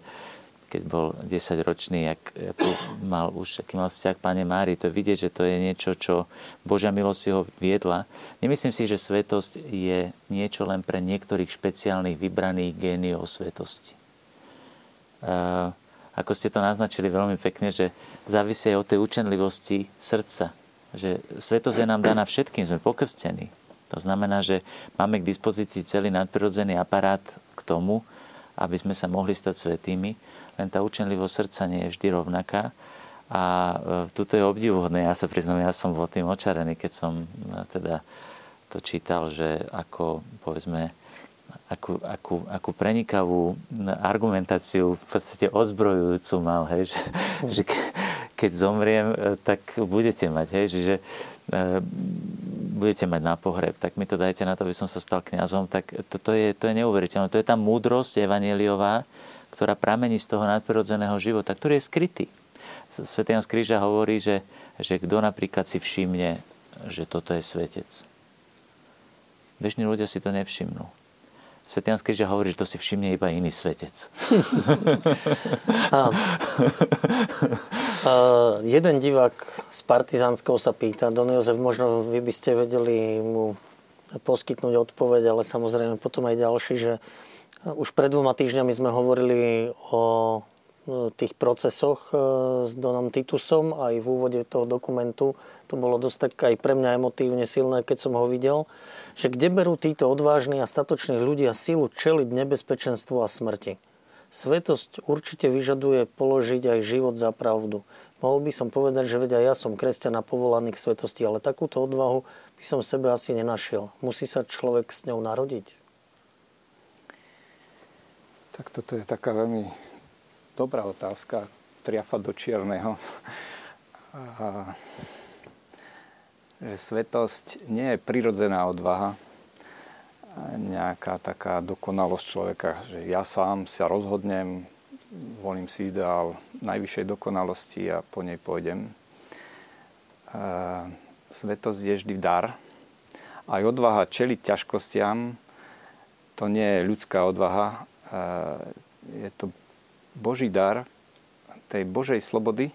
Speaker 2: keď bol 10 ročný, jak, ako mal už aký mal vzťah k Pane Mári, to vidieť, že to je niečo, čo Božia milosť ho viedla. Nemyslím si, že svetosť je niečo len pre niektorých špeciálnych vybraných géniov svetosti ako ste to naznačili veľmi pekne, že závisí od tej učenlivosti srdca. Že svetosť je nám daná všetkým, sme pokrstení. To znamená, že máme k dispozícii celý nadprirodzený aparát k tomu, aby sme sa mohli stať svetými, len tá učenlivosť srdca nie je vždy rovnaká. A e, tuto je obdivuhodné, ja sa priznám, ja som bol tým očarený, keď som e, teda to čítal, že ako povedzme akú, akú, akú prenikavú argumentáciu v podstate ozbrojujúcu mal, hej, že, že keď zomriem, e, tak budete mať, hej, že e, budete mať na pohreb, tak mi to dajte na to, aby som sa stal kňazom, tak to, to, je, to je neuveriteľné. To je tá múdrosť evaneliová, ktorá pramení z toho nadprirodzeného života, ktorý je skrytý. Svetý Jan z hovorí, že, že kto napríklad si všimne, že toto je svetec. Bežní ľudia si to nevšimnú. Svetý Jan Skriža hovorí, že to si všimne iba iný svetec.
Speaker 1: a, jeden divák z Partizánského sa pýta, Don Jozef, možno vy by ste vedeli mu poskytnúť odpoveď, ale samozrejme potom aj ďalší, že už pred dvoma týždňami sme hovorili o tých procesoch e, s Donom Titusom aj v úvode toho dokumentu. To bolo dosť tak aj pre mňa emotívne silné, keď som ho videl že kde berú títo odvážni a statoční ľudia sílu čeliť nebezpečenstvu a smrti. Svetosť určite vyžaduje položiť aj život za pravdu. Mohol by som povedať, že aj ja som kresťan a povolaný k svetosti, ale takúto odvahu by som sebe asi nenašiel. Musí sa človek s ňou narodiť?
Speaker 6: Tak toto je taká veľmi dobrá otázka. Triafa do čierneho. A že svetosť nie je prirodzená odvaha, nejaká taká dokonalosť človeka, že ja sám sa rozhodnem, volím si ideál najvyššej dokonalosti a po nej pôjdem. Svetosť je vždy dar. Aj odvaha čeliť ťažkostiam, to nie je ľudská odvaha, je to Boží dar tej Božej slobody,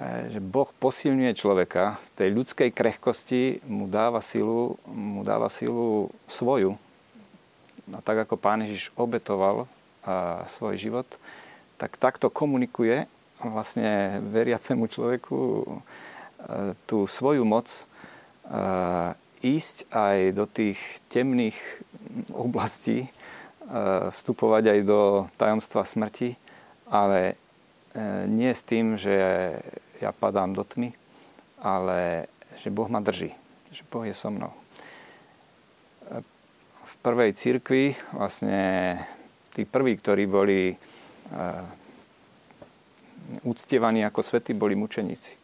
Speaker 6: E, že Boh posilňuje človeka v tej ľudskej krehkosti, mu dáva silu, mu dáva silu svoju. A tak ako Pán Ježiš obetoval a, svoj život, tak takto komunikuje vlastne veriacemu človeku e, tú svoju moc e, ísť aj do tých temných oblastí, vstupovať aj do tajomstva smrti, ale nie s tým, že ja padám do tmy, ale že Boh ma drží, že Boh je so mnou. V prvej cirkvi vlastne tí prví, ktorí boli uctievaní ako svety, boli mučeníci.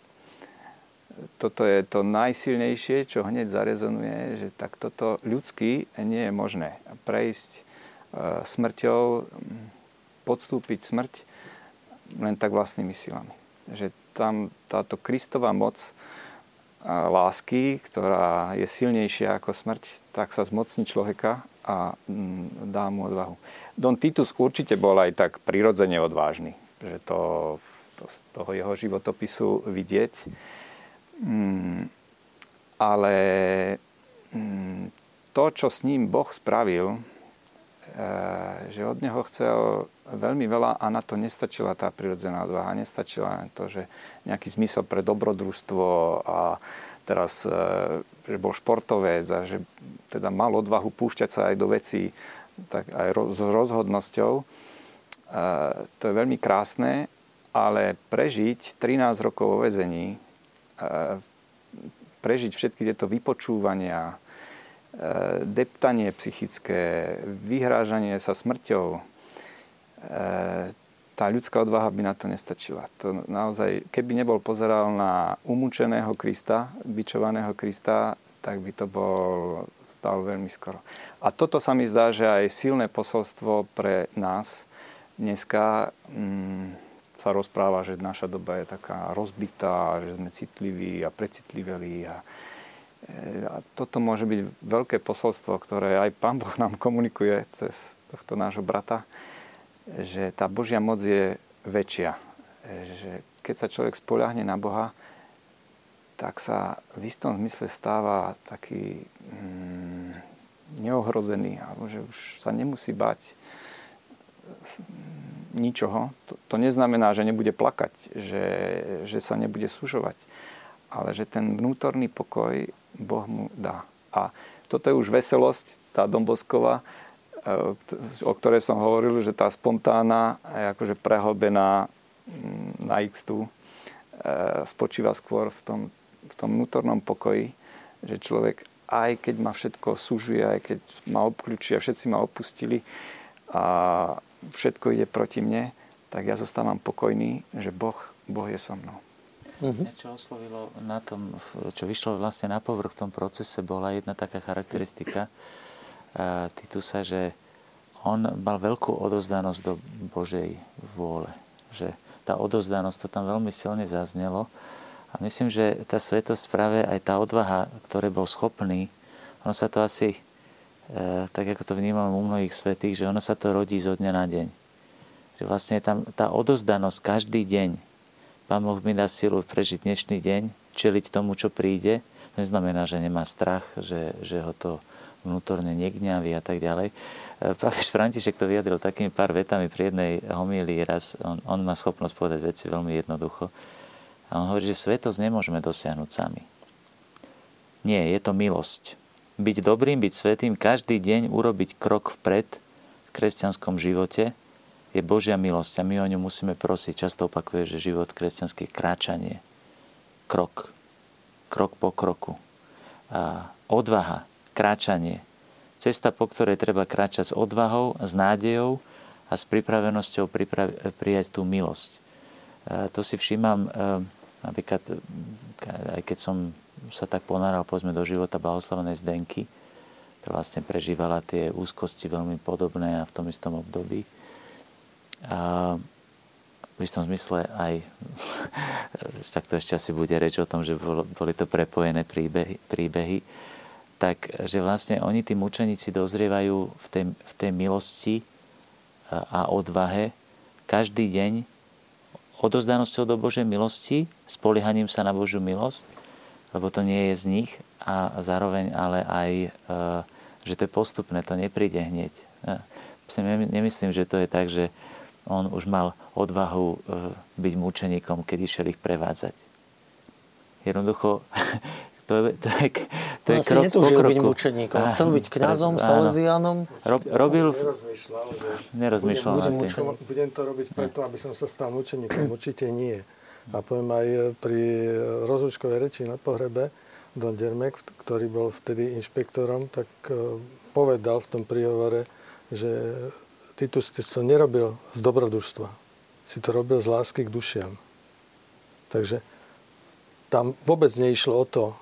Speaker 6: Toto je to najsilnejšie, čo hneď zarezonuje, že tak toto ľudský nie je možné. Prejsť smrťou, podstúpiť smrť len tak vlastnými silami. Že tam táto Kristová moc lásky, ktorá je silnejšia ako smrť, tak sa zmocní človeka a mm, dá mu odvahu. Don Titus určite bol aj tak prirodzene odvážny, že to, to z toho jeho životopisu vidieť. Mm, ale mm, to, čo s ním Boh spravil, že od neho chcel veľmi veľa a na to nestačila tá prirodzená odvaha. Nestačila to, že nejaký zmysel pre dobrodružstvo a teraz, eh, že bol športovec a že teda mal odvahu púšťať sa aj do vecí tak aj s rozhodnosťou. Eh, to je veľmi krásne, ale prežiť 13 rokov vo vezení, prežiť všetky tieto vypočúvania, deptanie psychické, vyhrážanie sa smrťou, e, tá ľudská odvaha by na to nestačila. To naozaj, keby nebol pozeral na umúčeného Krista, bičovaného Krista, tak by to bol stalo veľmi skoro. A toto sa mi zdá, že aj silné posolstvo pre nás, dneska mm, sa rozpráva, že naša doba je taká rozbitá, že sme citliví a precitliveli a, a toto môže byť veľké posolstvo, ktoré aj Pán Boh nám komunikuje cez tohto nášho brata, že tá Božia moc je väčšia. E, že keď sa človek spoľahne na Boha, tak sa v istom zmysle stáva taký mm, neohrozený, alebo že už sa nemusí bať ničoho. To, to neznamená, že nebude plakať, že, že sa nebude sužovať, ale že ten vnútorný pokoj Boh mu dá. A toto je už veselosť, tá Dombosková, e, o ktorej som hovoril, že tá spontánna akože prehlbená mm, na x e, spočíva skôr v tom, v tom vnútornom pokoji, že človek aj keď ma všetko súžuje, aj keď ma obklúči a všetci ma opustili a všetko ide proti mne, tak ja zostávam pokojný, že Boh, boh je so mnou.
Speaker 2: Mm-hmm. Čo oslovilo na tom, čo vyšlo vlastne na povrch v tom procese, bola jedna taká charakteristika uh, Titusa, že on mal veľkú odozdanosť do Božej vôle. Že tá odozdanosť, to tam veľmi silne zaznelo. A myslím, že tá svetosť práve aj tá odvaha, ktoré bol schopný, ono sa to asi E, tak ako to vnímam u mnohých svetých, že ono sa to rodí zo dňa na deň. Že vlastne tam tá odozdanosť každý deň. Pán Boh mi dá silu prežiť dnešný deň, čeliť tomu, čo príde. To neznamená, že nemá strach, že, že ho to vnútorne negňaví a tak ďalej. E, pápež František to vyjadril takými pár vetami pri jednej homílii raz. On, on má schopnosť povedať veci veľmi jednoducho. A on hovorí, že svetosť nemôžeme dosiahnuť sami. Nie, je to milosť byť dobrým, byť svetým, každý deň urobiť krok vpred v kresťanskom živote je Božia milosť a my o ňu musíme prosiť. Často opakuje, že život kresťanský je kráčanie. Krok. Krok po kroku. A odvaha. Kráčanie. Cesta, po ktorej treba kráčať s odvahou, s nádejou a s pripravenosťou pripravi- prijať tú milosť. A to si všímam napríklad, aj keď som sa tak ponáral povedzme do života blahoslavenej Zdenky, ktorá vlastne prežívala tie úzkosti veľmi podobné a v tom istom období. A v istom zmysle aj, takto ešte asi bude reč o tom, že boli to prepojené príbehy, príbehy tak, že vlastne oni, tí mučeníci, dozrievajú v tej, v tej milosti a odvahe každý deň odozdanosťou do Božej milosti, spoliehaním sa na Božiu milosť lebo to nie je z nich a zároveň ale aj, e, že to je postupné, to nepríde hneď. Nemyslím, že to je tak, že on už mal odvahu e, byť mučeníkom, keď išiel ich prevádzať. Jednoducho, to je, to je, to je krok po kroku. byť
Speaker 1: mučeníkom. Chcel byť kňazom, salesianom.
Speaker 2: Rob, robil...
Speaker 3: Nerozmýšľal, že
Speaker 2: nerozmýšľal
Speaker 3: budem, budem, budem to robiť preto, aby som sa stal mučeníkom. Určite nie. A poviem aj pri rozlučkovej reči na pohrebe Don Dermek, ktorý bol vtedy inšpektorom, tak e, povedal v tom príhovore, že Titus si to nerobil z dobrodružstva. Si to robil z lásky k dušiam. Takže tam vôbec neišlo o to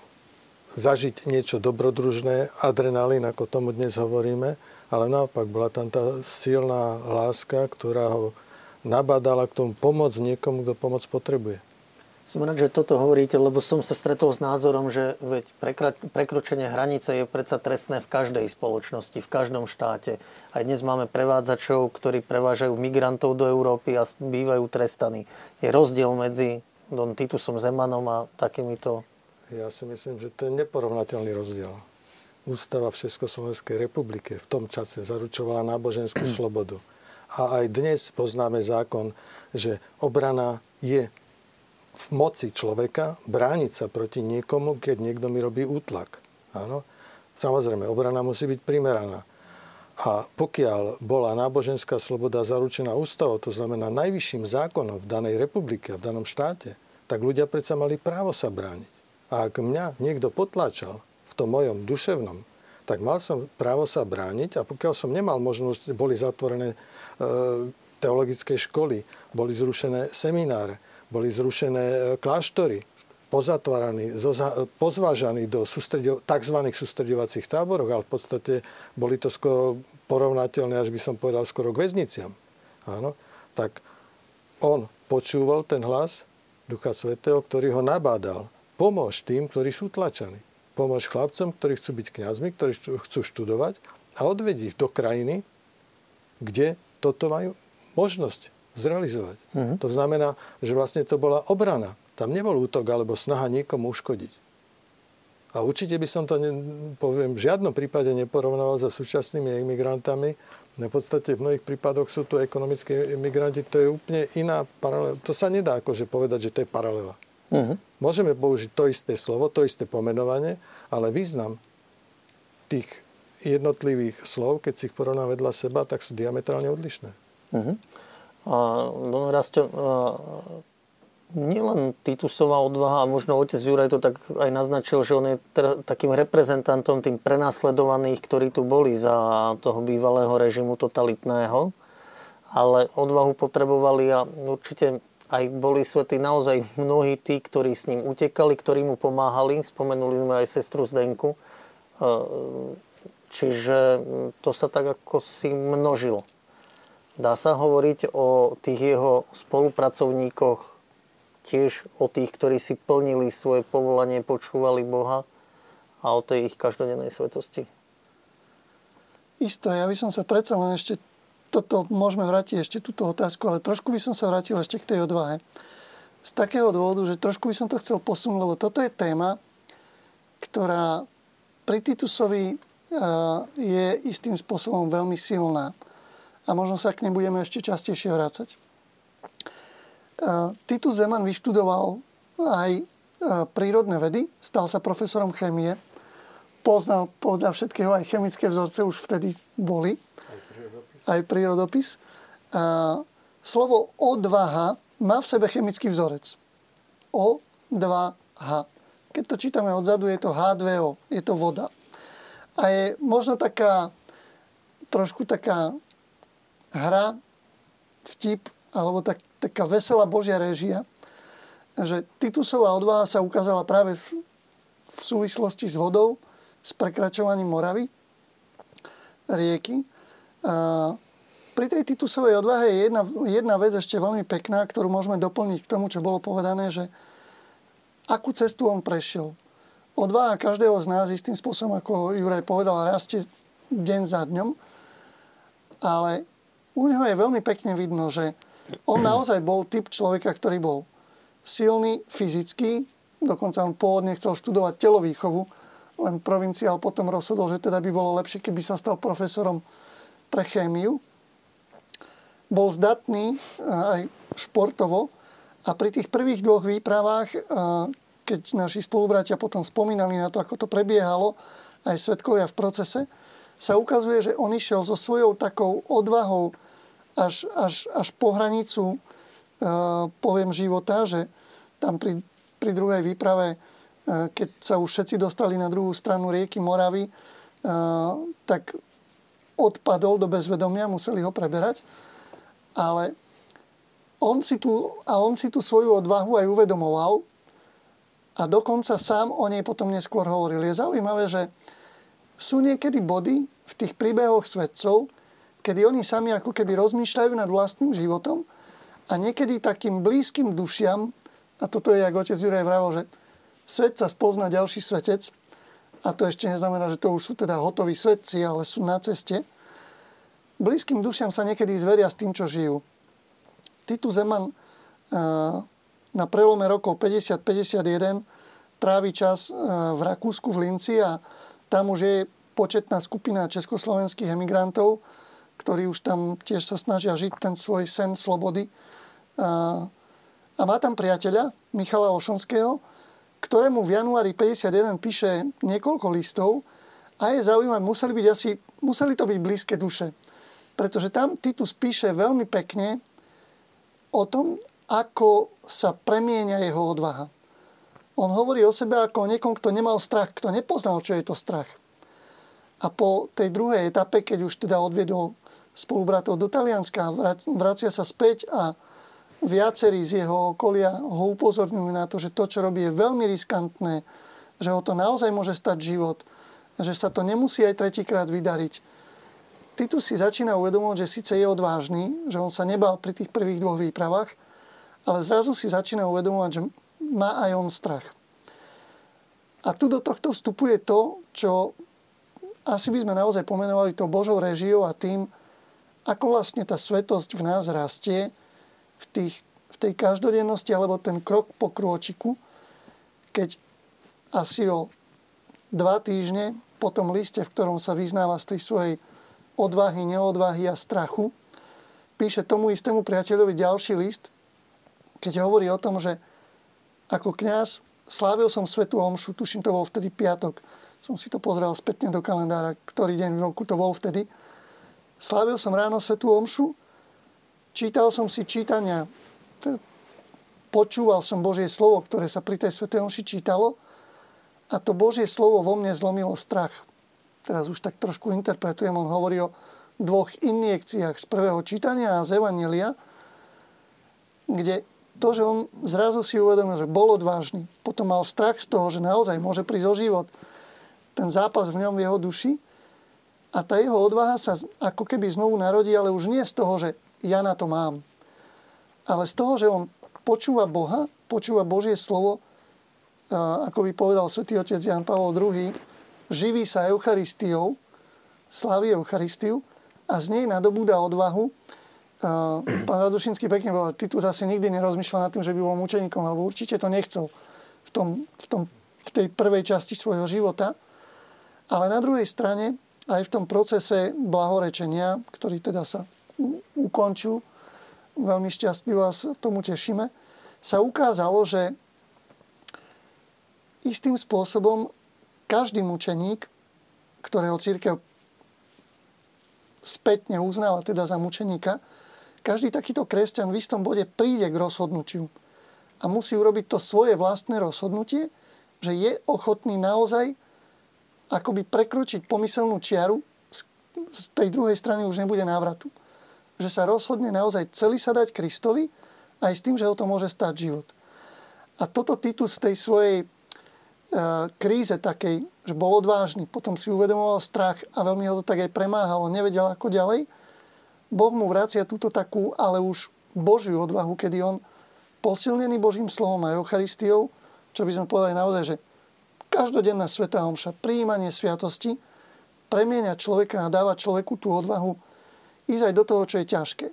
Speaker 3: zažiť niečo dobrodružné, adrenalín, ako tomu dnes hovoríme, ale naopak bola tam tá silná láska, ktorá ho nabádala k tomu pomôcť niekomu, kto pomoc potrebuje.
Speaker 1: Som rád, že toto hovoríte, lebo som sa stretol s názorom, že veď prekročenie hranice je predsa trestné v každej spoločnosti, v každom štáte. Aj dnes máme prevádzačov, ktorí prevážajú migrantov do Európy a bývajú trestaní. Je rozdiel medzi Don Titusom Zemanom a takýmito...
Speaker 3: Ja si myslím, že to je neporovnateľný rozdiel. Ústava v Československej republike v tom čase zaručovala náboženskú slobodu a aj dnes poznáme zákon, že obrana je v moci človeka brániť sa proti niekomu, keď niekto mi robí útlak. Áno? Samozrejme, obrana musí byť primeraná. A pokiaľ bola náboženská sloboda zaručená ústavou, to znamená najvyšším zákonom v danej republike, v danom štáte, tak ľudia predsa mali právo sa brániť. A ak mňa niekto potláčal v tom mojom duševnom, tak mal som právo sa brániť a pokiaľ som nemal možnosť, boli zatvorené E, teologické školy, boli zrušené semináre, boli zrušené e, kláštory, pozatváraní, pozvážaní do sústredio, tzv. sústredovacích táboroch, ale v podstate boli to skoro porovnateľné, až by som povedal, skoro k väzniciam. áno, tak on počúval ten hlas Ducha Svetého, ktorý ho nabádal. Pomôž tým, ktorí sú tlačení. Pomôž chlapcom, ktorí chcú byť kňazmi, ktorí chcú študovať a odvedí ich do krajiny, kde toto majú možnosť zrealizovať. Uh-huh. To znamená, že vlastne to bola obrana. Tam nebol útok alebo snaha niekomu uškodiť. A určite by som to, ne, poviem, v žiadnom prípade neporovnával so súčasnými imigrantami. V podstate v mnohých prípadoch sú tu ekonomické imigranti, to je úplne iná paralela. To sa nedá akože povedať, že to je paralela. Uh-huh. Môžeme použiť to isté slovo, to isté pomenovanie, ale význam tých jednotlivých slov, keď si ich porovná vedľa seba, tak sú diametrálne odlišné. Uh-huh.
Speaker 1: A, no, Rastio, nielen Titusová odvaha, a možno otec Juraj to tak aj naznačil, že on je teda takým reprezentantom tým prenasledovaných, ktorí tu boli za toho bývalého režimu totalitného, ale odvahu potrebovali a určite aj boli svety naozaj mnohí tí, ktorí s ním utekali, ktorí mu pomáhali. Spomenuli sme aj sestru Zdenku. E, čiže to sa tak ako si množilo. Dá sa hovoriť o tých jeho spolupracovníkoch tiež o tých, ktorí si plnili svoje povolanie, počúvali Boha a o tej ich každodennej svetosti?
Speaker 7: Isto, ja by som sa predsa len ešte, toto môžeme vrátiť ešte túto otázku, ale trošku by som sa vrátil ešte k tej odvahe. Z takého dôvodu, že trošku by som to chcel posunúť, lebo toto je téma, ktorá pri Titusovi je istým spôsobom veľmi silná. A možno sa k nej budeme ešte častejšie vrácať. Titus Zeman vyštudoval aj prírodné vedy, stal sa profesorom chémie, poznal podľa všetkého aj chemické vzorce, už vtedy boli, aj prírodopis. Slovo odvaha má v sebe chemický vzorec. O2H. Keď to čítame odzadu, je to H2O, je to voda. A je možno taká, trošku taká hra, vtip, alebo tak, taká veselá Božia režia, že Titusová odvaha sa ukázala práve v, v súvislosti s vodou, s prekračovaním Moravy, rieky. A pri tej Titusovej odvahe je jedna, jedna vec ešte veľmi pekná, ktorú môžeme doplniť k tomu, čo bolo povedané, že akú cestu on prešiel. Odvaha každého z nás istým spôsobom, ako Juraj povedal, rastie deň za dňom, ale u neho je veľmi pekne vidno, že on naozaj bol typ človeka, ktorý bol silný fyzicky, dokonca on pôvodne chcel študovať telovýchovu, len provinciál potom rozhodol, že teda by bolo lepšie, keby sa stal profesorom pre chémiu. Bol zdatný aj športovo a pri tých prvých dvoch výpravách, keď naši spolubratia potom spomínali na to, ako to prebiehalo, aj svetkovia v procese, sa ukazuje, že on išiel so svojou takou odvahou až, až, až po hranicu, uh, poviem, života, že tam pri, pri druhej výprave, uh, keď sa už všetci dostali na druhú stranu rieky Moravy, uh, tak odpadol do bezvedomia, museli ho preberať. Ale on si tu, a on si tú svoju odvahu aj uvedomoval a dokonca sám o nej potom neskôr hovoril. Je zaujímavé, že sú niekedy body v tých príbehoch svedcov, kedy oni sami ako keby rozmýšľajú nad vlastným životom a niekedy takým blízkym dušiam, a toto je, ako otec Juraj vravel, že svet sa spozná ďalší svetec, a to ešte neznamená, že to už sú teda hotoví svetci, ale sú na ceste, blízkym dušiam sa niekedy zveria s tým, čo žijú. Titu Zeman na prelome rokov 50-51 trávi čas v Rakúsku v Linci a tam už je početná skupina československých emigrantov, ktorí už tam tiež sa snažia žiť ten svoj sen slobody. A, a má tam priateľa, Michala Ošonského, ktorému v januári 51 píše niekoľko listov a je zaujímavé, museli, byť asi, museli to byť blízke duše. Pretože tam Titus píše veľmi pekne o tom, ako sa premieňa jeho odvaha. On hovorí o sebe ako o niekom, kto nemal strach, kto nepoznal, čo je to strach. A po tej druhej etape, keď už teda odviedol spolubratov do Talianska, vracia sa späť a viacerí z jeho okolia ho upozorňujú na to, že to, čo robí, je veľmi riskantné, že ho to naozaj môže stať život, že sa to nemusí aj tretíkrát vydariť. Titus si začína uvedomovať, že síce je odvážny, že on sa nebal pri tých prvých dvoch výpravách, ale zrazu si začína uvedomovať, že má aj on strach. A tu do tohto vstupuje to, čo asi by sme naozaj pomenovali to Božou režiou a tým, ako vlastne tá svetosť v nás rastie v, tých, v tej každodennosti, alebo ten krok po krôčiku, keď asi o dva týždne po tom liste, v ktorom sa vyznáva z tej svojej odvahy, neodvahy a strachu, píše tomu istému priateľovi ďalší list, keď hovorí o tom, že ako kňaz slávil som svetú omšu, tuším, to bol vtedy piatok, som si to pozrel spätne do kalendára, ktorý deň v roku to bol vtedy. Slávil som ráno svetú omšu, čítal som si čítania, počúval som Božie slovo, ktoré sa pri tej svetej omši čítalo a to Božie slovo vo mne zlomilo strach. Teraz už tak trošku interpretujem, on hovorí o dvoch injekciách z prvého čítania a z Evangelia, kde to, že on zrazu si uvedomil, že bol odvážny, potom mal strach z toho, že naozaj môže prísť o život, ten zápas v ňom v jeho duši a tá jeho odvaha sa ako keby znovu narodí, ale už nie z toho, že ja na to mám, ale z toho, že on počúva Boha, počúva Božie slovo, ako by povedal svätý otec Jan Pavel II, živí sa Eucharistiou, slaví Eucharistiu a z nej nadobúda odvahu pán Radušinský pekne povedal, Titus asi nikdy nerozmýšľal nad tým, že by bol mučeníkom, alebo určite to nechcel v, tom, v, tom, v tej prvej časti svojho života. Ale na druhej strane, aj v tom procese blahorečenia, ktorý teda sa ukončil veľmi šťastlivo a tomu tešíme, sa ukázalo, že istým spôsobom každý mučeník, ktorého církev spätne uznáva teda za mučeníka, každý takýto kresťan v istom bode príde k rozhodnutiu a musí urobiť to svoje vlastné rozhodnutie, že je ochotný naozaj akoby prekročiť pomyselnú čiaru, z tej druhej strany už nebude návratu. Že sa rozhodne naozaj celý sa dať Kristovi aj s tým, že o to môže stať život. A toto Titus z tej svojej e, kríze takej, že bol odvážny, potom si uvedomoval strach a veľmi ho to tak aj premáhalo, nevedel ako ďalej, Boh mu vracia túto takú, ale už Božiu odvahu, kedy on posilnený Božím slovom a Eucharistiou, čo by sme povedali naozaj, že každodenná Sveta Omša, príjmanie sviatosti, premieňa človeka a dáva človeku tú odvahu ísť aj do toho, čo je ťažké.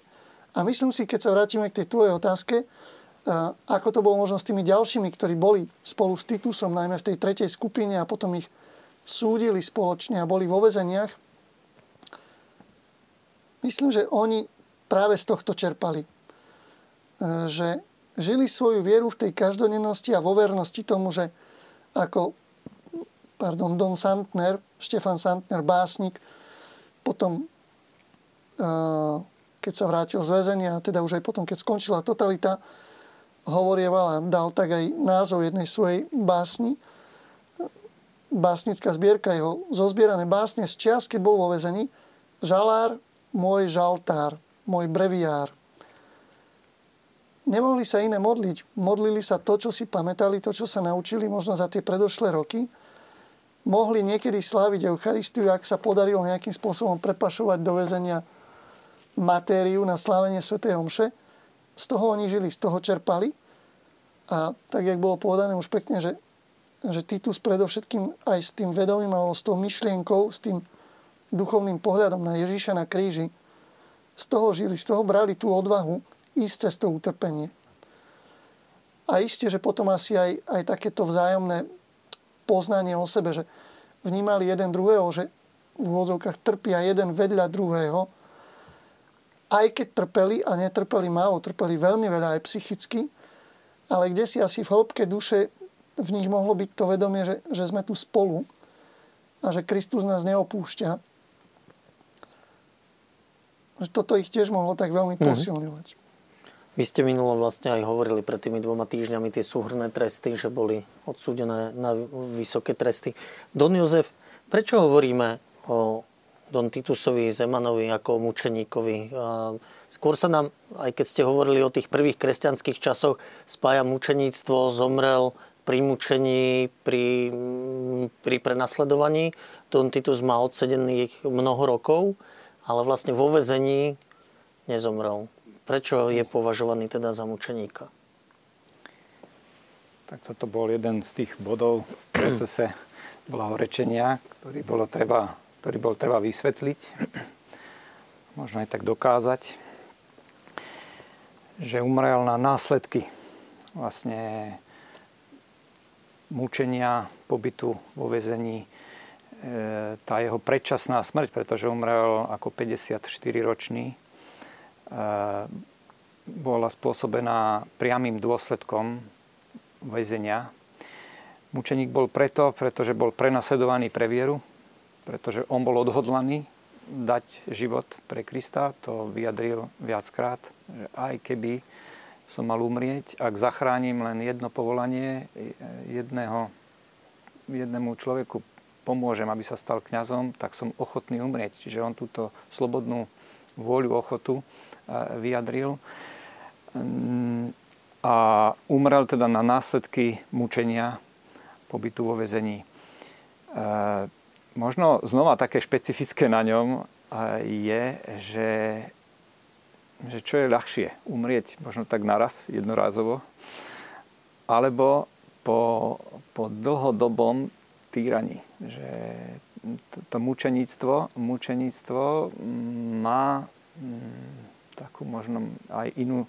Speaker 7: A myslím si, keď sa vrátime k tej tvojej otázke, ako to bolo možno s tými ďalšími, ktorí boli spolu s Titusom, najmä v tej tretej skupine a potom ich súdili spoločne a boli vo vezeniach, Myslím, že oni práve z tohto čerpali. E, že žili svoju vieru v tej každodennosti a vo vernosti tomu, že ako pardon, Don Santner, Štefan Santner, básnik, potom e, keď sa vrátil z väzenia, teda už aj potom, keď skončila totalita, hovorieval a dal tak aj názov jednej svojej básni. Básnická zbierka jeho zozbierané básne z čias, keď bol vo väzení. Žalár, môj žaltár, môj breviár. Nemohli sa iné modliť. Modlili sa to, čo si pamätali, to, čo sa naučili možno za tie predošlé roky. Mohli niekedy sláviť Eucharistiu, ak sa podarilo nejakým spôsobom prepašovať do väzenia matériu na slávenie Sv. Omše. Z toho oni žili, z toho čerpali. A tak, jak bolo povedané už pekne, že, že Titus predovšetkým aj s tým vedomím alebo s tou myšlienkou, s tým duchovným pohľadom na Ježíša na kríži, z toho žili, z toho brali tú odvahu ísť cez to utrpenie. A isté, že potom asi aj, aj takéto vzájomné poznanie o sebe, že vnímali jeden druhého, že v úvodzovkách trpia jeden vedľa druhého, aj keď trpeli a netrpeli málo, trpeli veľmi veľa aj psychicky, ale kde si asi v hĺbke duše v nich mohlo byť to vedomie, že, že sme tu spolu a že Kristus nás neopúšťa toto ich tiež mohlo tak veľmi mhm. posilňovať.
Speaker 1: Vy ste minulo vlastne aj hovorili pred tými dvoma týždňami tie súhrné tresty, že boli odsúdené na vysoké tresty. Don Jozef, prečo hovoríme o Don Titusovi Zemanovi ako o mučeníkovi? Skôr sa nám, aj keď ste hovorili o tých prvých kresťanských časoch, spája mučeníctvo, zomrel pri mučení, pri, pri prenasledovaní. Don Titus má odsedených mnoho rokov ale vlastne vo vezení nezomrel. Prečo je považovaný teda za mučeníka?
Speaker 6: Tak toto bol jeden z tých bodov v procese blahorečenia, ktorý, bolo treba, ktorý bol treba vysvetliť, možno aj tak dokázať, že umrel na následky vlastne mučenia, pobytu vo vezení, e, tá jeho predčasná smrť, pretože umrel ako 54-ročný, e, bola spôsobená priamým dôsledkom väzenia. Mučeník bol preto, pretože bol prenasledovaný pre vieru, pretože on bol odhodlaný dať život pre Krista. To vyjadril viackrát, že aj keby som mal umrieť, ak zachránim len jedno povolanie, jedného, jednému človeku pomôžem, aby sa stal kňazom, tak som ochotný umrieť. Čiže on túto slobodnú vôľu, ochotu vyjadril a umrel teda na následky mučenia pobytu vo vezení. E, možno znova také špecifické na ňom e, je, že, že čo je ľahšie, umrieť možno tak naraz, jednorázovo, alebo po, po dlhodobom týraní. Že to, mučeníctvo, mučeníctvo má mm, takú možno aj inú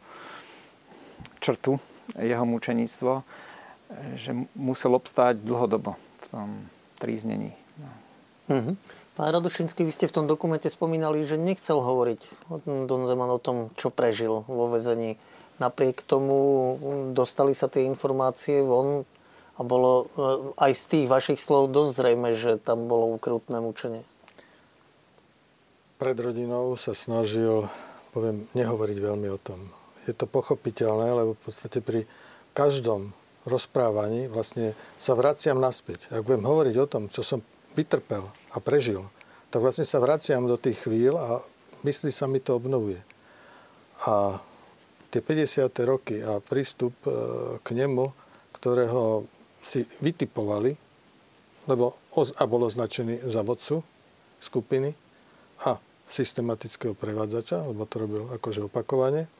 Speaker 6: črtu jeho mučeníctvo, že musel obstáť dlhodobo v tom tríznení. No.
Speaker 1: Mm-hmm. Pán Radošinský, vy ste v tom dokumente spomínali, že nechcel hovoriť Don Zeman o tom, čo prežil vo vezení. Napriek tomu dostali sa tie informácie von a bolo e, aj z tých vašich slov dosť zrejme, že tam bolo ukrutné mučenie.
Speaker 3: Pred rodinou sa snažil, poviem, nehovoriť veľmi o tom je to pochopiteľné, lebo v podstate pri každom rozprávaní vlastne sa vraciam naspäť. Ak budem hovoriť o tom, čo som vytrpel a prežil, tak vlastne sa vraciam do tých chvíľ a mysli sa mi to obnovuje. A tie 50. roky a prístup e, k nemu, ktorého si vytipovali, lebo a bol označený za vodcu skupiny a systematického prevádzača, lebo to robil akože opakovane,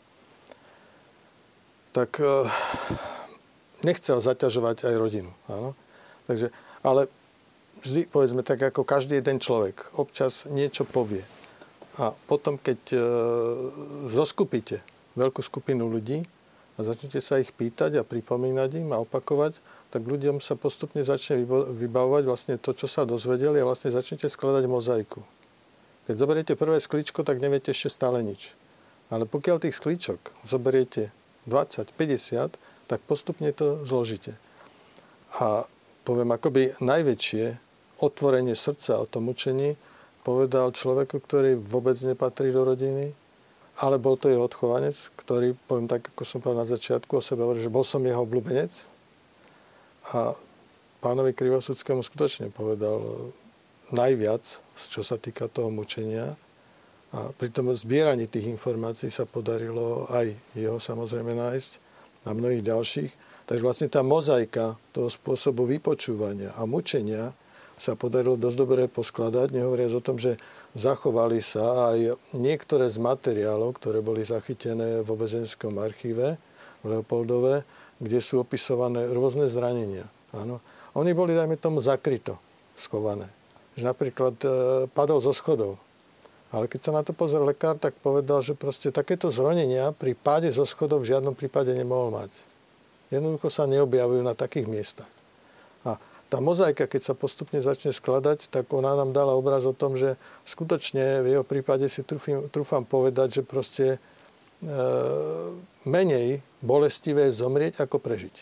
Speaker 3: tak eh, nechcel zaťažovať aj rodinu. Áno? Takže, ale vždy, povedzme, tak ako každý jeden človek, občas niečo povie. A potom, keď e, zoskupíte veľkú skupinu ľudí a začnete sa ich pýtať a pripomínať im a opakovať, tak ľuďom sa postupne začne vybavovať vlastne to, čo sa dozvedeli a vlastne začnete skladať mozaiku. Keď zoberiete prvé skličko, tak neviete ešte stále nič. Ale pokiaľ tých skličok zoberiete 20, 50, tak postupne to zložíte. A poviem, akoby najväčšie otvorenie srdca o tom učení povedal človeku, ktorý vôbec nepatrí do rodiny, ale bol to jeho odchovanec, ktorý, poviem tak, ako som povedal na začiatku o sebe, hovoril, že bol som jeho obľúbenec. A pánovi Krivosúdskému skutočne povedal najviac, čo sa týka toho mučenia. A pri tom zbieraní tých informácií sa podarilo aj jeho samozrejme nájsť a mnohých ďalších. Takže vlastne tá mozaika toho spôsobu vypočúvania a mučenia sa podarilo dosť dobre poskladať, nehovoriac o tom, že zachovali sa aj niektoré z materiálov, ktoré boli zachytené vo väzenskom archíve v Leopoldove, kde sú opisované rôzne zranenia. Áno. Oni boli, dajme tomu, zakryto schované. Že napríklad e, padol zo schodov ale keď sa na to pozrel lekár, tak povedal, že proste takéto zronenia pri páde zo schodov v žiadnom prípade nemohol mať. Jednoducho sa neobjavujú na takých miestach. A tá mozaika, keď sa postupne začne skladať, tak ona nám dala obraz o tom, že skutočne v jeho prípade si trúfam povedať, že proste menej bolestivé zomrieť, ako prežiť.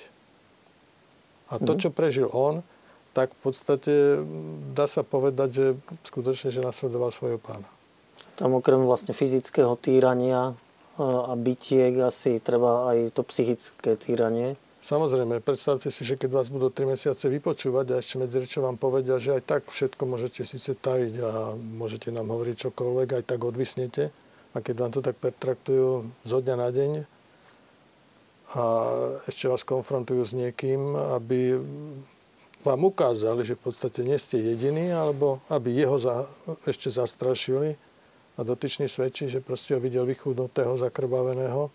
Speaker 3: A to, mhm. čo prežil on, tak v podstate dá sa povedať, že skutočne, že nasledoval svojho pána.
Speaker 1: Tam okrem vlastne fyzického týrania a bytiek asi treba aj to psychické týranie.
Speaker 3: Samozrejme, predstavte si, že keď vás budú 3 mesiace vypočúvať a ešte medzi rečou vám povedia, že aj tak všetko môžete síce tajiť a môžete nám hovoriť čokoľvek, aj tak odvisnete. A keď vám to tak pertraktujú zo dňa na deň a ešte vás konfrontujú s niekým, aby vám ukázali, že v podstate nie ste jediní, alebo aby jeho za, ešte zastrašili, a dotyčný svedčí, že proste ho videl vychudnutého, zakrvaveného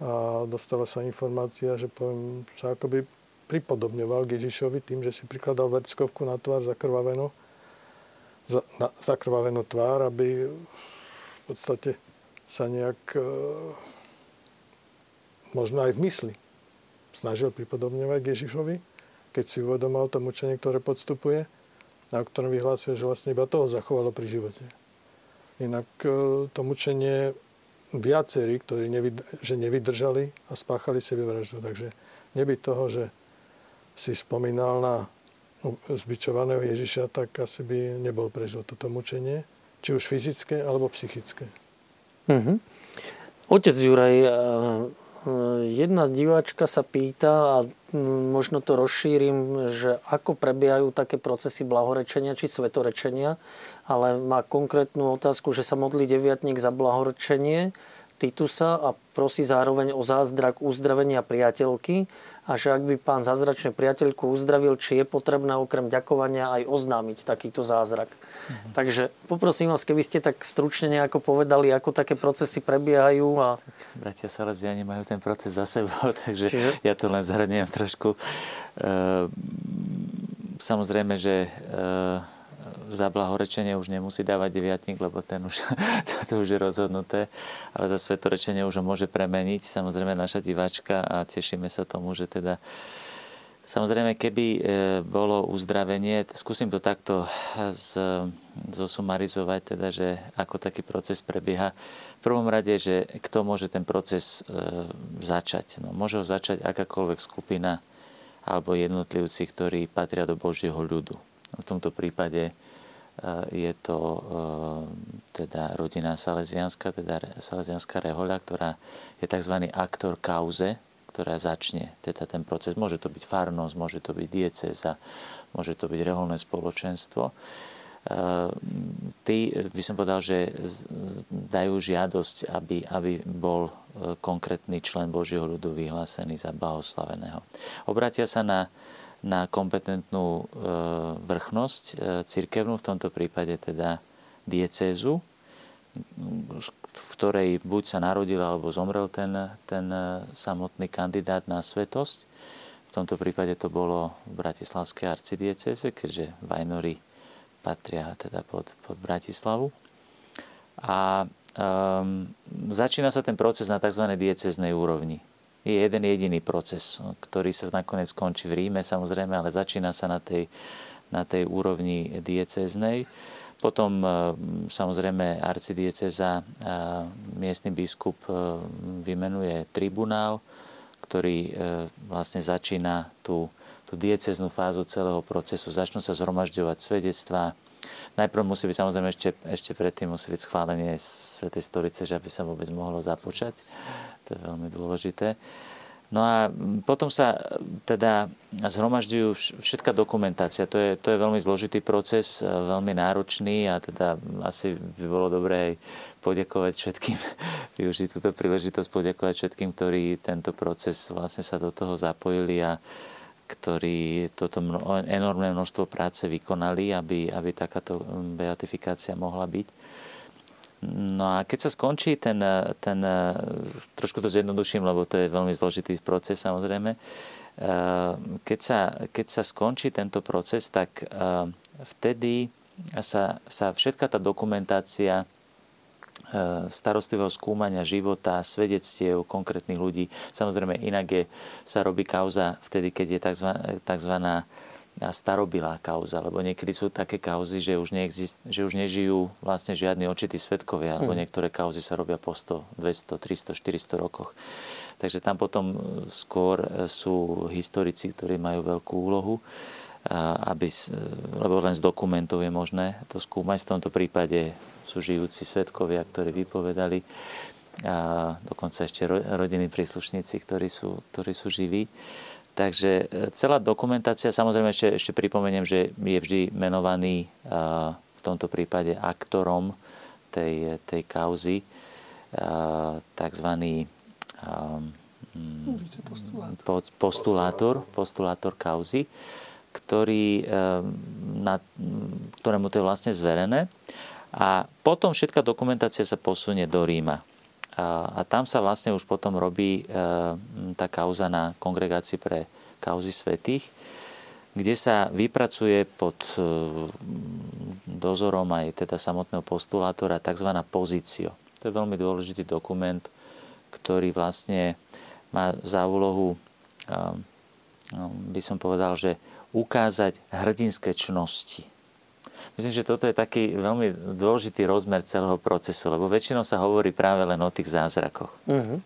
Speaker 3: a dostala sa informácia, že poviem, sa akoby pripodobňoval k Ježišovi tým, že si prikladal verckovku na tvár zakrvavenú, za, na, zakrvavenú tvár, aby v podstate sa nejak e, možno aj v mysli snažil pripodobňovať k Ježišovi, keď si uvedomal to mučenie, ktoré podstupuje a o ktorom vyhlásil, že vlastne iba toho zachovalo pri živote. Inak e, to mučenie viacerí, ktorí nevyd- že nevydržali a spáchali sebevraždu. Takže nebyť toho, že si spomínal na zbičovaného Ježiša, tak asi by nebol prežil toto mučenie, či už fyzické alebo psychické.
Speaker 1: Mm-hmm. Otec Juraj, e, jedna diváčka sa pýta a možno to rozšírim, že ako prebiehajú také procesy blahorečenia či svetorečenia, ale má konkrétnu otázku, že sa modlí deviatník za blahorečenie Titusa a prosí zároveň o zázrak uzdravenia priateľky a že ak by pán zázračne priateľku uzdravil, či je potrebné okrem ďakovania aj oznámiť takýto zázrak. Mhm. Takže poprosím vás, keby ste tak stručne nejako povedali, ako také procesy prebiehajú. A...
Speaker 2: Bratia Salesiani majú ten proces za sebou, takže Čiže... ja to len zhrniem trošku. E, samozrejme, že e, za blahorečenie už nemusí dávať deviatník, lebo ten už, to už je rozhodnuté, ale za svetorečenie už ho môže premeniť. Samozrejme naša diváčka a tešíme sa tomu, že teda Samozrejme, keby e, bolo uzdravenie, skúsim to takto z, zosumarizovať, teda, že ako taký proces prebieha. V prvom rade, že kto môže ten proces e, začať. No, môže ho začať akákoľvek skupina alebo jednotlivci, ktorí patria do Božieho ľudu. V tomto prípade je to e, teda rodina Salesianska, teda Salesianská rehoľa, ktorá je tzv. aktor kauze, ktorá začne teda ten proces. Môže to byť farnosť, môže to byť dieceza, môže to byť reholné spoločenstvo. E, tí, by som povedal, že dajú žiadosť, aby, aby bol e, konkrétny člen Božieho ľudu vyhlásený za blahoslaveného. Obratia sa na na kompetentnú e, vrchnosť e, cirkevnú, v tomto prípade teda diecézu, v ktorej buď sa narodil alebo zomrel ten, ten e, samotný kandidát na svetosť. V tomto prípade to bolo v Bratislavskej arcidieceze, keďže Vajnory patria teda pod, pod Bratislavu. A um, začína sa ten proces na tzv. dieceznej úrovni je jeden jediný proces, ktorý sa nakoniec skončí v Ríme samozrejme, ale začína sa na tej, na tej úrovni dieceznej. Potom e, samozrejme arcidieceza a miestny biskup e, vymenuje tribunál, ktorý vlastne začína tú, tú dieceznú fázu celého procesu. Začnú sa zhromažďovať svedectvá. Najprv musí byť samozrejme ešte, ešte predtým musí byť schválenie Svetej stolice, že aby sa vôbec mohlo započať to je veľmi dôležité. No a potom sa teda zhromažďujú všetká dokumentácia. To je, to je veľmi zložitý proces, veľmi náročný a teda asi by bolo dobré aj poďakovať všetkým, využiť túto príležitosť, poďakovať všetkým, ktorí tento proces vlastne sa do toho zapojili a ktorí toto enormné množstvo práce vykonali, aby, aby takáto beatifikácia mohla byť. No a keď sa skončí ten, ten, trošku to zjednoduším, lebo to je veľmi zložitý proces samozrejme, keď sa, keď sa skončí tento proces, tak vtedy sa, sa všetka tá dokumentácia starostlivého skúmania života, svedectiev konkrétnych ľudí. Samozrejme, inak je, sa robí kauza vtedy, keď je tzv starobilá kauza, lebo niekedy sú také kauzy, že už, neexist, že už nežijú vlastne žiadni očití svetkovia, alebo mhm. niektoré kauzy sa robia po 100, 200, 300, 400 rokoch. Takže tam potom skôr sú historici, ktorí majú veľkú úlohu, aby, lebo len z dokumentov je možné to skúmať. V tomto prípade sú žijúci svetkovia, ktorí vypovedali, a dokonca ešte rodiny príslušníci, ktorí sú, ktorí sú živí. Takže e, celá dokumentácia, samozrejme ešte, ešte pripomeniem, že je vždy menovaný v tomto prípade aktorom tej, tej kauzy tzv. postulátor, postulátor kauzy, ktorý, na, ktorému to je vlastne zverené. A potom všetká dokumentácia sa posunie do Ríma. A, a tam sa vlastne už potom robí e, tá kauza na kongregácii pre kauzy svetých, kde sa vypracuje pod e, dozorom aj teda samotného postulátora tzv. pozício. To je veľmi dôležitý dokument, ktorý vlastne má za úlohu, e, by som povedal, že ukázať hrdinské čnosti Myslím, že toto je taký veľmi dôležitý rozmer celého procesu, lebo väčšinou sa hovorí práve len o tých zázrakoch. Uh-huh.